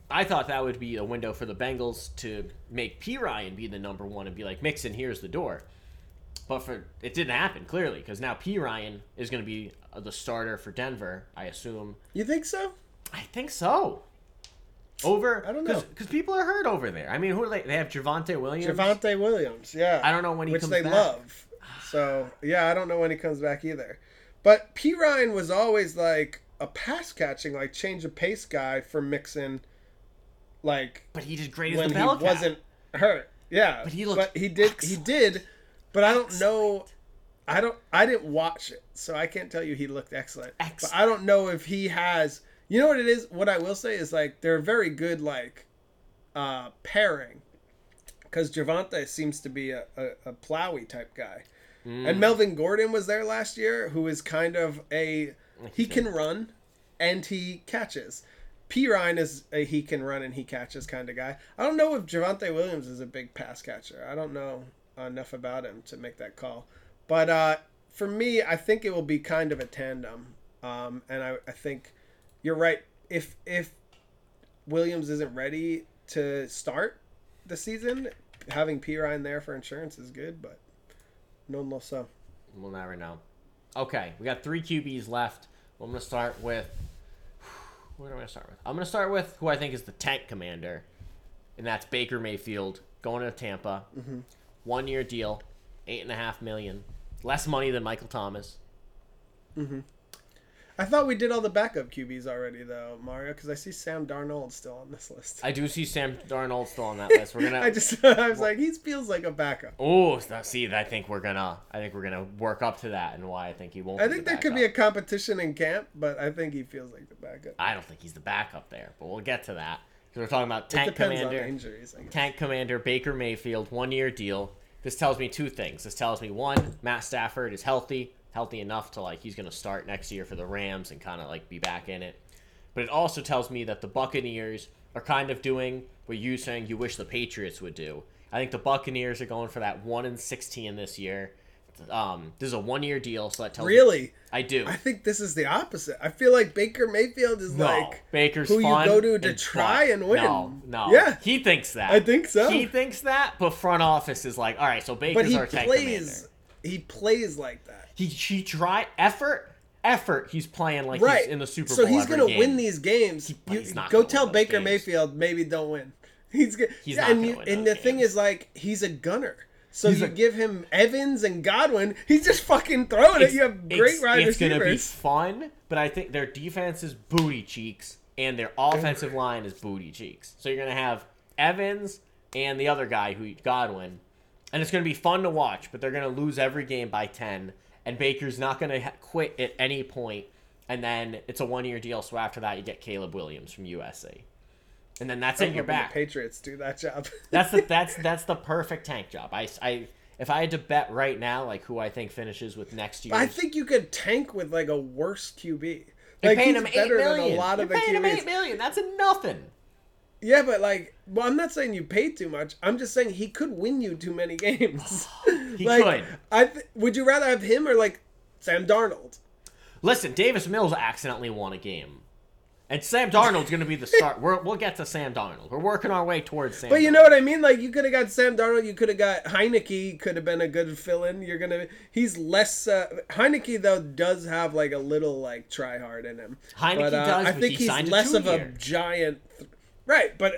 I thought that would be a window for the Bengals to make Perine be the number one and be like, Mixon, here's the door. But for it didn't happen clearly because now Perine is going to be uh, the starter for Denver. I assume. You think so? I think so. Over, I don't know. because people are hurt over there. I mean, who are they? They have Javonte Williams. Javonte Williams, yeah. I don't know when he which comes they back. love. So yeah, I don't know when he comes back either. But Perine was always like a pass catching, like change of pace guy for Mixon, like But he did great as when he wasn't hurt. Yeah, But he looked But he did. He did. But I don't know. I don't. I didn't watch it, so I can't tell you he looked excellent. Excellent. But I don't know if he has. You know what it is? What I will say is like they're very good like uh pairing because Javonte seems to be a, a, a plowy type guy. Mm. And Melvin Gordon was there last year, who is kind of a he can run and he catches. Perine is a he can run and he catches kind of guy. I don't know if Javonte Williams is a big pass catcher. I don't know enough about him to make that call. But uh, for me, I think it will be kind of a tandem. Um, and I, I think you're right. If if Williams isn't ready to start the season, having Perine there for insurance is good, but no lo so. We'll never know. Okay, we got three QBs left. I'm gonna start with. Where do I to start with? I'm gonna start with who I think is the tank commander, and that's Baker Mayfield going to Tampa. Mm-hmm. One year deal, eight and a half million, less money than Michael Thomas. Mm-hmm. I thought we did all the backup QBs already, though, Mario, because I see Sam Darnold still on this list. I do see Sam Darnold still on that list. We're gonna. I just, I was like, he feels like a backup. Oh, see, I think we're gonna. I think we're gonna work up to that, and why I think he won't. I think the there could be a competition in camp, but I think he feels like the backup. I don't think he's the backup there, but we'll get to that because we're talking about tank commander. injuries. Tank Commander Baker Mayfield, one year deal. This tells me two things. This tells me one, Matt Stafford is healthy, healthy enough to like he's gonna start next year for the Rams and kind of like be back in it. But it also tells me that the Buccaneers are kind of doing what you saying you wish the Patriots would do. I think the Buccaneers are going for that one and sixteen this year. Um, this is a one year deal, so that tells me Really, I do. I think this is the opposite. I feel like Baker Mayfield is No, like Baker's who you go to to and try fun. and win. No, no. Yeah. he thinks that. I think so. He thinks that, but front office is like, all right, so Baker's but he our plays. He plays like that. He he try effort, effort. He's playing like right he's in the Super so Bowl. So he's gonna game. win these games. but You, he's not go tell Baker games. Mayfield maybe don't win. He's good. He's yeah, not and you, win and the those thing is like he's a gunner. So He's you a- give him Evans and Godwin. He's just fucking throwing it. You have great it's, it's gonna be fun, but I think their defense is booty cheeks and their offensive line is booty cheeks. So you're gonna have Evans and the other guy who Godwin, and it's gonna be fun to watch. But they're gonna lose every game by ten, and Baker's not gonna ha- quit at any point. And then it's a one year deal. So after that, you get Caleb Williams from USC, and then that's it. You're back. Patriots do that job. That's the that's that's the perfect tank job. I, I if I had to bet right now, like who I think finishes with next year, I think you could tank with like a worse QB. You're Like paying he's him better million. than a lot You're of the paying him QBs. eight million. That's a nothing. Yeah, but like, well, I'm not saying you pay too much. I'm just saying he could win you too many games. He like, could. I th- would you rather have him or like Sam Darnold? Listen, Davis Mills accidentally won a game, and Sam Darnold's going to be the start. We're, we'll get to Sam Darnold. We're working our way towards Sam. But you Darnold. know what I mean? Like you could have got Sam Darnold. You could have got Heinicke. Could have been a good fill-in. You're gonna. He's less. Uh, Heinicke though does have like a little like try hard in him. Heinicke but, uh, does, I think he he's less of a giant. Th- right, but.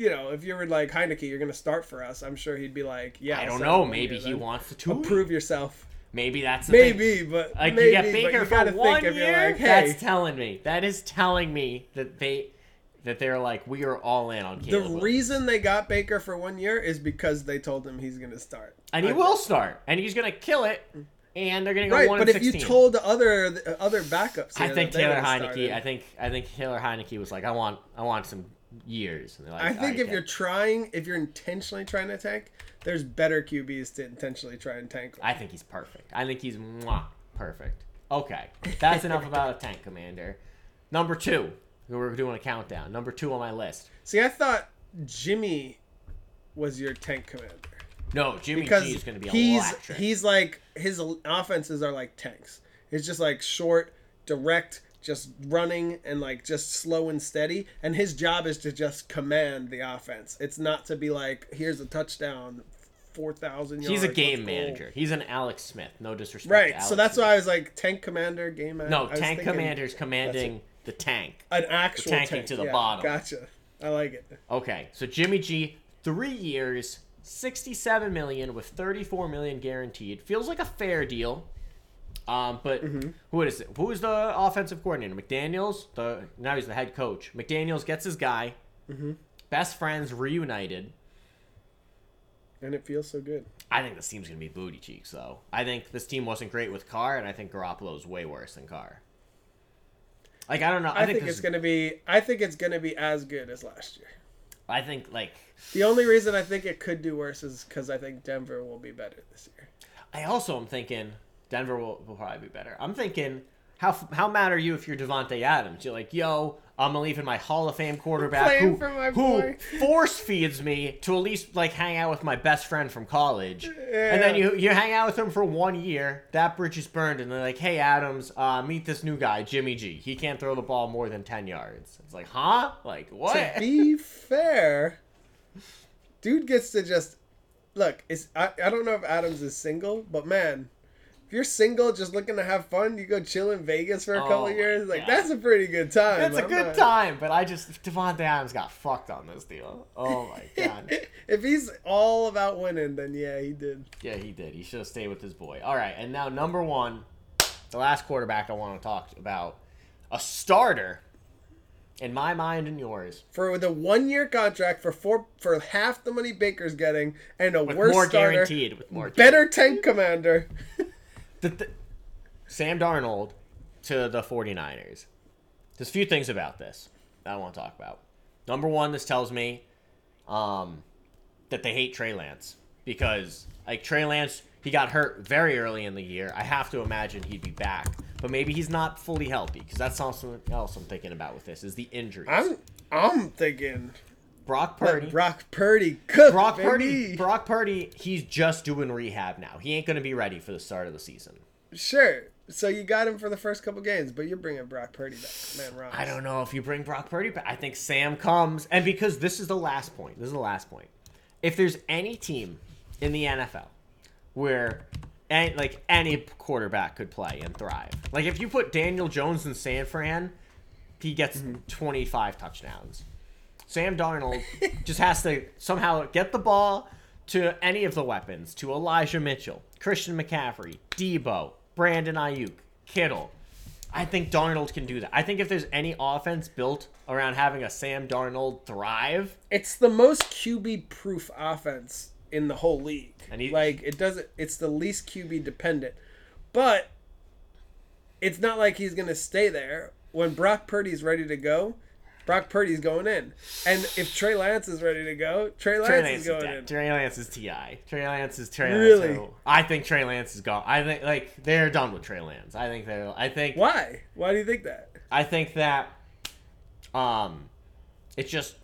You know, if you were like Heinicke, you're gonna start for us. I'm sure he'd be like, "Yeah." I don't know. Maybe he then. wants to. prove yourself. Maybe that's the thing. Maybe, but Like maybe, you get Baker you for one think year. like, hey, That's telling me. That is telling me that they that they're like we are all in on the Williams. reason they got Baker for one year is because they told him he's gonna start. and he I- will start, and he's gonna kill it, and they're gonna go Right, one but if you told the other other backups, I think Taylor Heinicke. I think I think Taylor Heinicke was like, I want I want some years. And like, I think "Alright, if kid." you're trying, if you're intentionally trying to tank, there's better QBs to intentionally try and tank. I think he's perfect. I think he's mwah, perfect. Okay, that's enough about a tank commander. Number two, we're doing a countdown. Number two on my list. See, I thought Jimmy was your tank commander No, Jimmy because G is going to be he's electric. he's like his offenses are like tanks. It's just like short, direct, just running and like just slow and steady. And his job is to just command the offense. It's not to be like, here's a touchdown, four thousand. He's a game manager. He's an Alex Smith. No disrespect. Right. So that's Smith. why I was like tank commander, game manager. No, tank commander's commanding the tank. An actual tanking tank. to the Yeah, bottom. Gotcha. I like it. Okay, so Jimmy G, three years, sixty-seven million with thirty-four million guaranteed. Feels like a fair deal. Um, but Mm-hmm. who is it? Who is the offensive coordinator? McDaniel's. The now he's the head coach. McDaniel's gets his guy. Mm-hmm. Best friends reunited. And it feels so good. I think this team's gonna be booty cheeks though. I think this team wasn't great with Carr, and I think Garoppolo's way worse than Carr. Like I don't know. I, I, think, this it's is- gonna be. I think it's gonna be as good as last year. I think like The only reason I think it could do worse is because I think Denver will be better this year. I also am thinking Denver will, will probably be better. I'm thinking how how mad are you if you're Davante Adams? You're like, yo, I'm leaving my Hall of Fame quarterback who, who force feeds me to at least like hang out with my best friend from college, and then you you hang out with him for one year. That bridge is burned, and they're like, hey Adams, uh, meet this new guy, Jimmy G. He can't throw the ball more than ten yards. It's like, huh? Like what? To be fair, dude gets to just look. It's I, I don't know if Adams is single, but man, if you're single, just looking to have fun, you go chill in Vegas for a Oh couple years. Like that's a pretty good time. That's a I'm good not- time, but I just Davante Adams got fucked on this deal. Oh my god. if he's all about winning, then yeah, he did. Yeah, he did. He should have stayed with his boy. All right, and now number one, the last quarterback I want to talk about, a starter, in my mind and yours, For the one year contract for four for half the money Baker's getting and a with worse more starter, guaranteed, with more better tank commander. The, Sam Darnold to the 49ers. There's a few things about this that I want to talk about. Number one, this tells me um, that they hate Trey Lance because, like, Trey Lance, he got hurt very early in the year. I have to imagine he'd be back, but maybe he's not fully healthy because that's something else I'm thinking about with this is the injuries. I'm I'm thinking Brock let Purdy. Brock Purdy cook. Brock baby. Purdy. Brock Purdy. He's just doing rehab now. He ain't going to be ready for the start of the season. Sure. So you got him for the first couple games, but you're bringing Brock Purdy back. Man, Ross. I don't know if you bring Brock Purdy back. I think Sam comes, and because this is the last point. This is the last point. If there's any team in the NFL where, any, like any quarterback could play and thrive, like if you put Daniel Jones in San Fran, he gets mm-hmm. 25 touchdowns. Sam Darnold just has to somehow get the ball to any of the weapons, to Elijah Mitchell, Christian McCaffrey, Deebo, Brandon Aiyuk, Kittle. I think Darnold can do that. I think if there's any offense built around having a Sam Darnold thrive, It's the most QB proof offense in the whole league. And he- like it doesn't. It's the least QB dependent, but it's not like he's gonna stay there when Brock Purdy's ready to go. Brock Purdy's going in, and if Trey Lance is ready to go, Trey Lance, Trey Lance is is going dead. in. Trey Lance is Ti. Trey Lance is Trey Lance. Really? I think Trey Lance is gone. I think like they're done with Trey Lance. I think they're. I think. Why? Why do you think that? I think that um it's just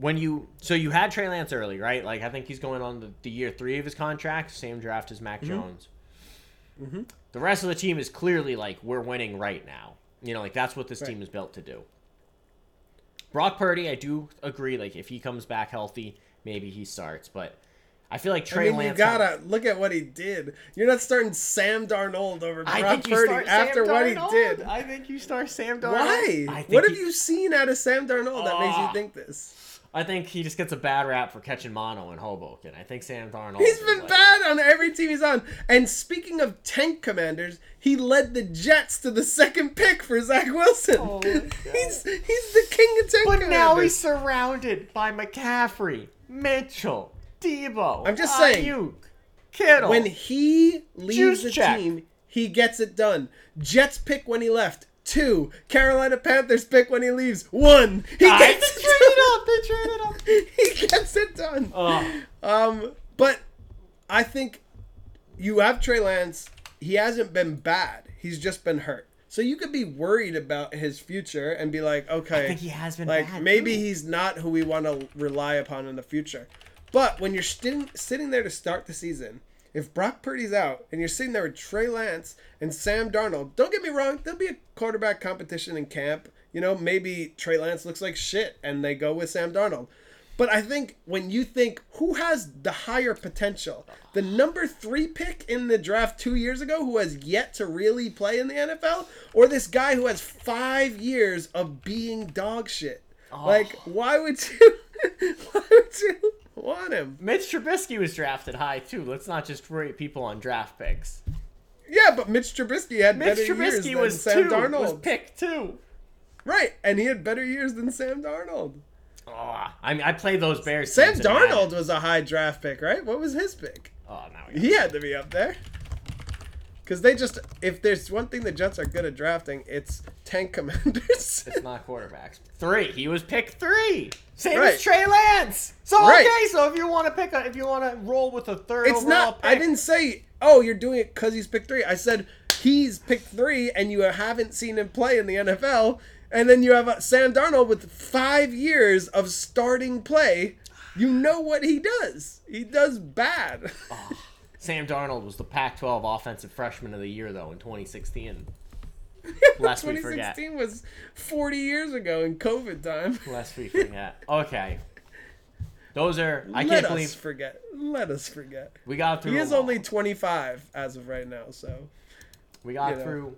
when you so you had Trey Lance early, right? Like I think he's going on the, the year three of his contract, same draft as Mac Jones. Mm-hmm. The rest of the team is clearly like we're winning right now. You know, like that's what this Right. team is built to do. Brock Purdy, I do agree. Like if he comes back healthy, maybe he starts. But I feel like Trey I mean, Lance. you gotta look at what he did. You're not starting Sam Darnold over I Brock think you Purdy after what he did. I think you start Sam Darnold. Why? What have you seen out of Sam Darnold that makes you think this? I think he just gets a bad rap for catching mono in Hoboken. I think Sam Darnold. He's been like- bad on every team he's on. And speaking of tank commanders, he led the Jets to the second pick for Zach Wilson. Oh he's he's the king of tank But commanders. now he's surrounded by McCaffrey, Mitchell, Deebo. I'm just saying. Aiyuk, Kittle. when he leaves Juice the check. team, he gets it done. Jets pick when he left. Two. Carolina Panthers pick when he leaves. One. He gets they it traded done. up. They traded up. he gets it done. Oh, Um, but I think you have Trey Lance. He hasn't been bad. He's just been hurt. So you could be worried about his future and be like, okay, I think he has been like bad, maybe too. he's not who we want to rely upon in the future. But when you're sitting sitting there to start the season if Brock Purdy's out and you're sitting there with Trey Lance and Sam Darnold, don't get me wrong, there'll be a quarterback competition in camp. You know, maybe Trey Lance looks like shit and they go with Sam Darnold. But I think when you think who has the higher potential, the number three pick in the draft two years ago who has yet to really play in the NFL, or this guy who has five years of being dog shit. Oh. Like, why would you? why would you want him? Mitch Trubisky was drafted high too. Let's not just rate people on draft picks. Yeah, but Mitch Trubisky had Mitch better years Trubisky than was Sam two. Darnold. Was picked two. Right, and he had better years than Sam Darnold. Oh, I mean, I played those Bears. Sam teams in Madden. Darnold was a high draft pick, right? What was his pick? Oh, now we He had to be up there. Because they just, if there's one thing the Jets are good at drafting, it's tank commanders. It's not quarterbacks. Three. He was picked three. Same Right. as Trey Lance. So Right. okay, so if you want to pick a, if you want to roll with a third it's overall not, pick, I didn't say, oh, you're doing it because he's picked three. I said he's picked three and you haven't seen him play in the NFL. And then you have uh, Sam Darnold with five years of starting play. You know what he does. He does bad. Sam Darnold was the Pac-12 Offensive Freshman of the Year though in 2016. Lest we forget. 2016 was 40 years ago in COVID time. Lest we forget. Okay. Those are. I Let can't us believe forget. Let us forget. we got through. He is only 25 as of right now, so We got you know. through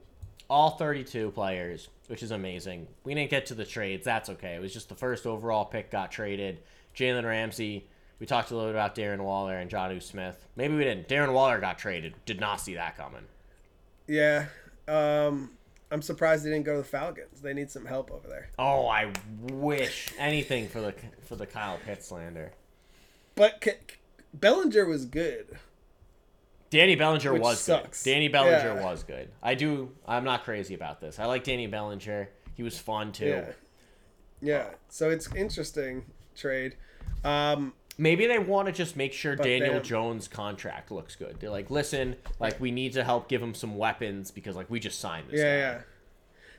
all 32 players, which is amazing. We didn't get to the trades. That's okay. It was just the first overall pick got traded. Jalen Ramsey. We talked a little bit about Darren Waller and Jonnu Smith. Maybe we didn't. Darren Waller got traded. Did not see that coming. yeah. Um, I'm surprised they didn't go to the Falcons. They need some help over there. Oh, I wish anything for the for the Kyle Pitts slander. But K- Bellinger was good. Danny Bellinger Which was sucks. good. Danny Bellinger Yeah. was good. I do. I'm not crazy about this. I like Danny Bellinger. He was fun too. Yeah. Yeah. So it's interesting trade. Um, Maybe they want to just make sure But Daniel Jones' contract looks good. They're like, listen, like we need to help give him some weapons because like we just signed this. yeah, guy. yeah.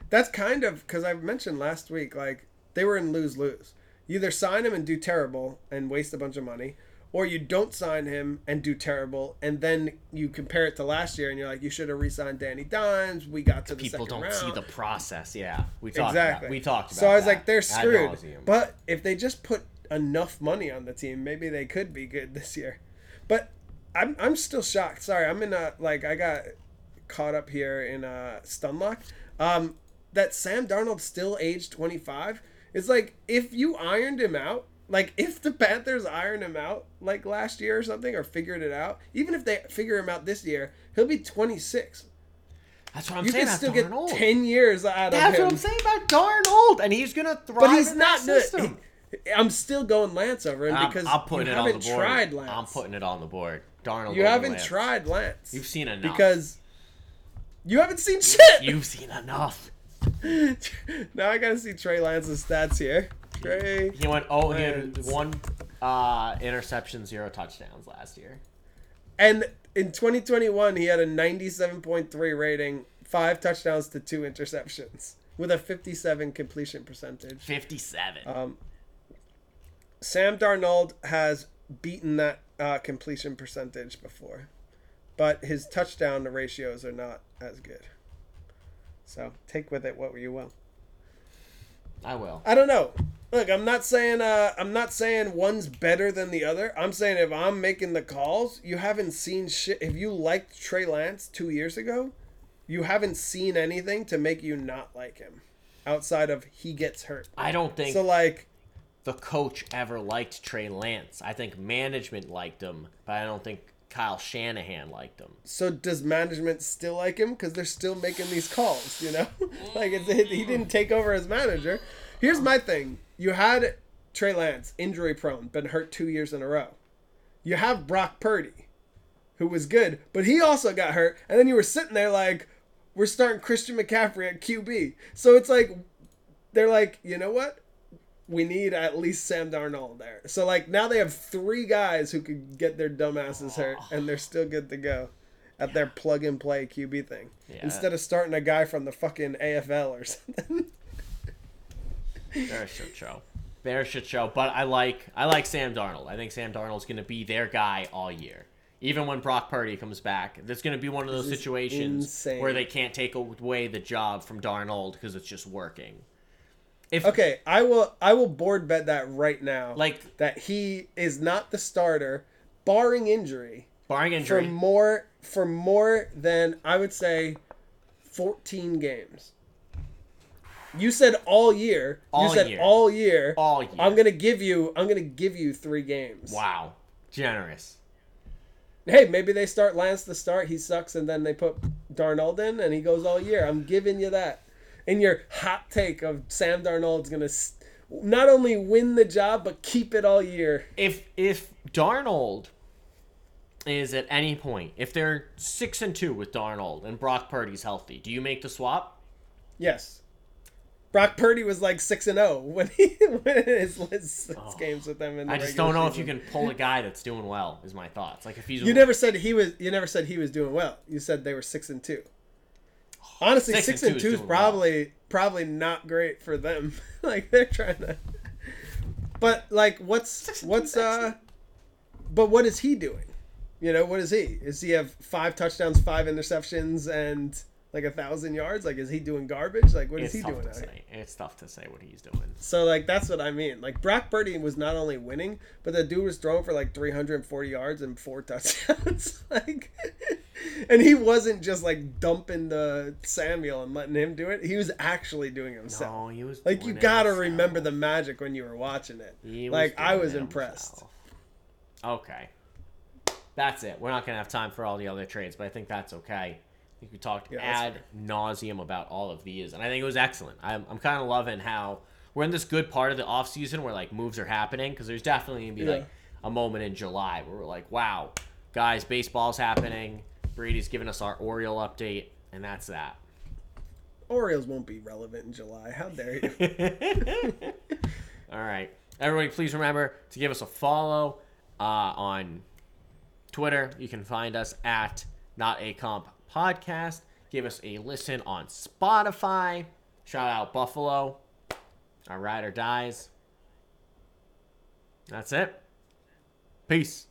That's kind of because I mentioned last week, like they were in lose lose. You either sign him and do terrible and waste a bunch of money, or you don't sign him and do terrible, and then you compare it to last year and you're like, you should have re-signed Danny Dimes. We got to the People second don't see the process. Yeah, we talked exactly. about. We talked about. So I was that like, they're ad screwed. nauseam. But if they just put enough money on the team, maybe they could be good this year. But I'm I'm still shocked. Sorry, I'm in a like I got caught up here in a stunlock. Um, that Sam Darnold still aged 25. It's like if you ironed him out. Like if the Panthers iron him out like last year or something, or figured it out, even if they figure him out this year, he'll be 26. that's what I'm You saying. You can still get Darnold. 10 years out of That's him. what I'm saying about Darnold, and he's gonna thrive. But he's in not good. I'm still going Lance over him I'm, because I'm putting you it on the haven't board. tried Lance. I'm putting it on the board. Darnold. you haven't Lance. tried Lance. You've seen enough. because you haven't seen shit. You've seen enough. now I gotta see Trey Lance's stats here. Trey, He went. Oh, he had one uh, interception, zero touchdowns last year. and in 2021 he had a 97.3 rating, five touchdowns to two interceptions, with a 57 completion percentage. Fifty-seven. Um, Sam Darnold has beaten that uh, completion percentage before, but his touchdown ratios are not as good. So take with it what you will. I will. I don't know. Look, I'm not saying uh, I'm not saying one's better than the other. I'm saying if I'm making the calls, you haven't seen shit. If you liked Trey Lance two years ago, you haven't seen anything to make you not like him, outside of he gets hurt. I don't think So like, the coach ever liked Trey Lance. I think management liked him, but I don't think Kyle Shanahan liked him. so does management still like him because they're still making these calls? You know, like he didn't take over as manager. Here's my thing: you had Trey Lance injury prone, been hurt two years in a row. You have Brock Purdy, who was good, but he also got hurt, and then you were sitting there like, we're starting Christian McCaffrey at QB. So it's like, they're like, you know what? We need at least Sam Darnold there. So like now they have three guys who could get their dumbasses hurt, oh. and they're still good to go at their plug and play QB thing Yeah. instead of starting a guy from the fucking AFL or something. They're a shit show. They're a shit show. But I like I like Sam Darnold. I think Sam Darnold's gonna be their guy all year. Even when Brock Purdy comes back, there's going to be one of those This situations where they can't take away the job from Darnold because it's just working. If Okay, I will I will board bet that right now. like that he is not the starter, barring injury, barring injury. for more for more than I would say fourteen games. You said all year. All you said year. all year. all year. I'm gonna give you. I'm gonna give you three games. wow, generous. Hey, maybe they start Lance to start. He sucks, and then they put Darnold in, and he goes all year. I'm giving you that. And your hot take of Sam Darnold's gonna not only win the job but keep it all year. If if Darnold is at any point, if they're six and two with Darnold and Brock Purdy's healthy, do you make the swap? Yes. Brock Purdy was like six and zero oh when he when his, his six oh. games with them. In the Oh. I just don't know if you can pull a guy that's doing well. Is my thoughts. Like if he's You never said he was. You never said he was doing well. You said they were six and two. Honestly, Six six, and and two two is is doing well. probably probably not great for them. like they're trying to. But like, what's and what's uh? But what is he doing? You know, what is he? Is he have five touchdowns, five interceptions, and like a thousand yards? Like, is he doing garbage? Like, what is It's he doing? to out here? say. It's tough to say what he's doing. So like that's what I mean. Like Brock Purdy was not only winning, but the dude was throwing for like 340 yards and four touchdowns. like, and he wasn't just like dumping the Samuel and letting him do it. He was actually doing it himself. No, he was like you gotta himself. remember the magic when you were watching it. Like I was impressed. himself. Okay. That's it. We're not gonna have time for all the other trades, but I think that's okay. We talked Yeah, ad nauseum about all of these, and I think it was excellent. I'm, I'm kind of loving how we're in this good part of the off season where like moves are happening because there's definitely gonna be Yeah. like a moment in July where we're like, wow, guys, baseball's happening. Brady's giving us our Oriole update, and that's that. Orioles won't be relevant in July. How dare you? All right. Everybody, please remember to give us a follow uh, on Twitter. You can find us at Not a Comp Podcast. Give us a listen on Spotify. Shout out Buffalo. Our rider dies. That's it. Peace.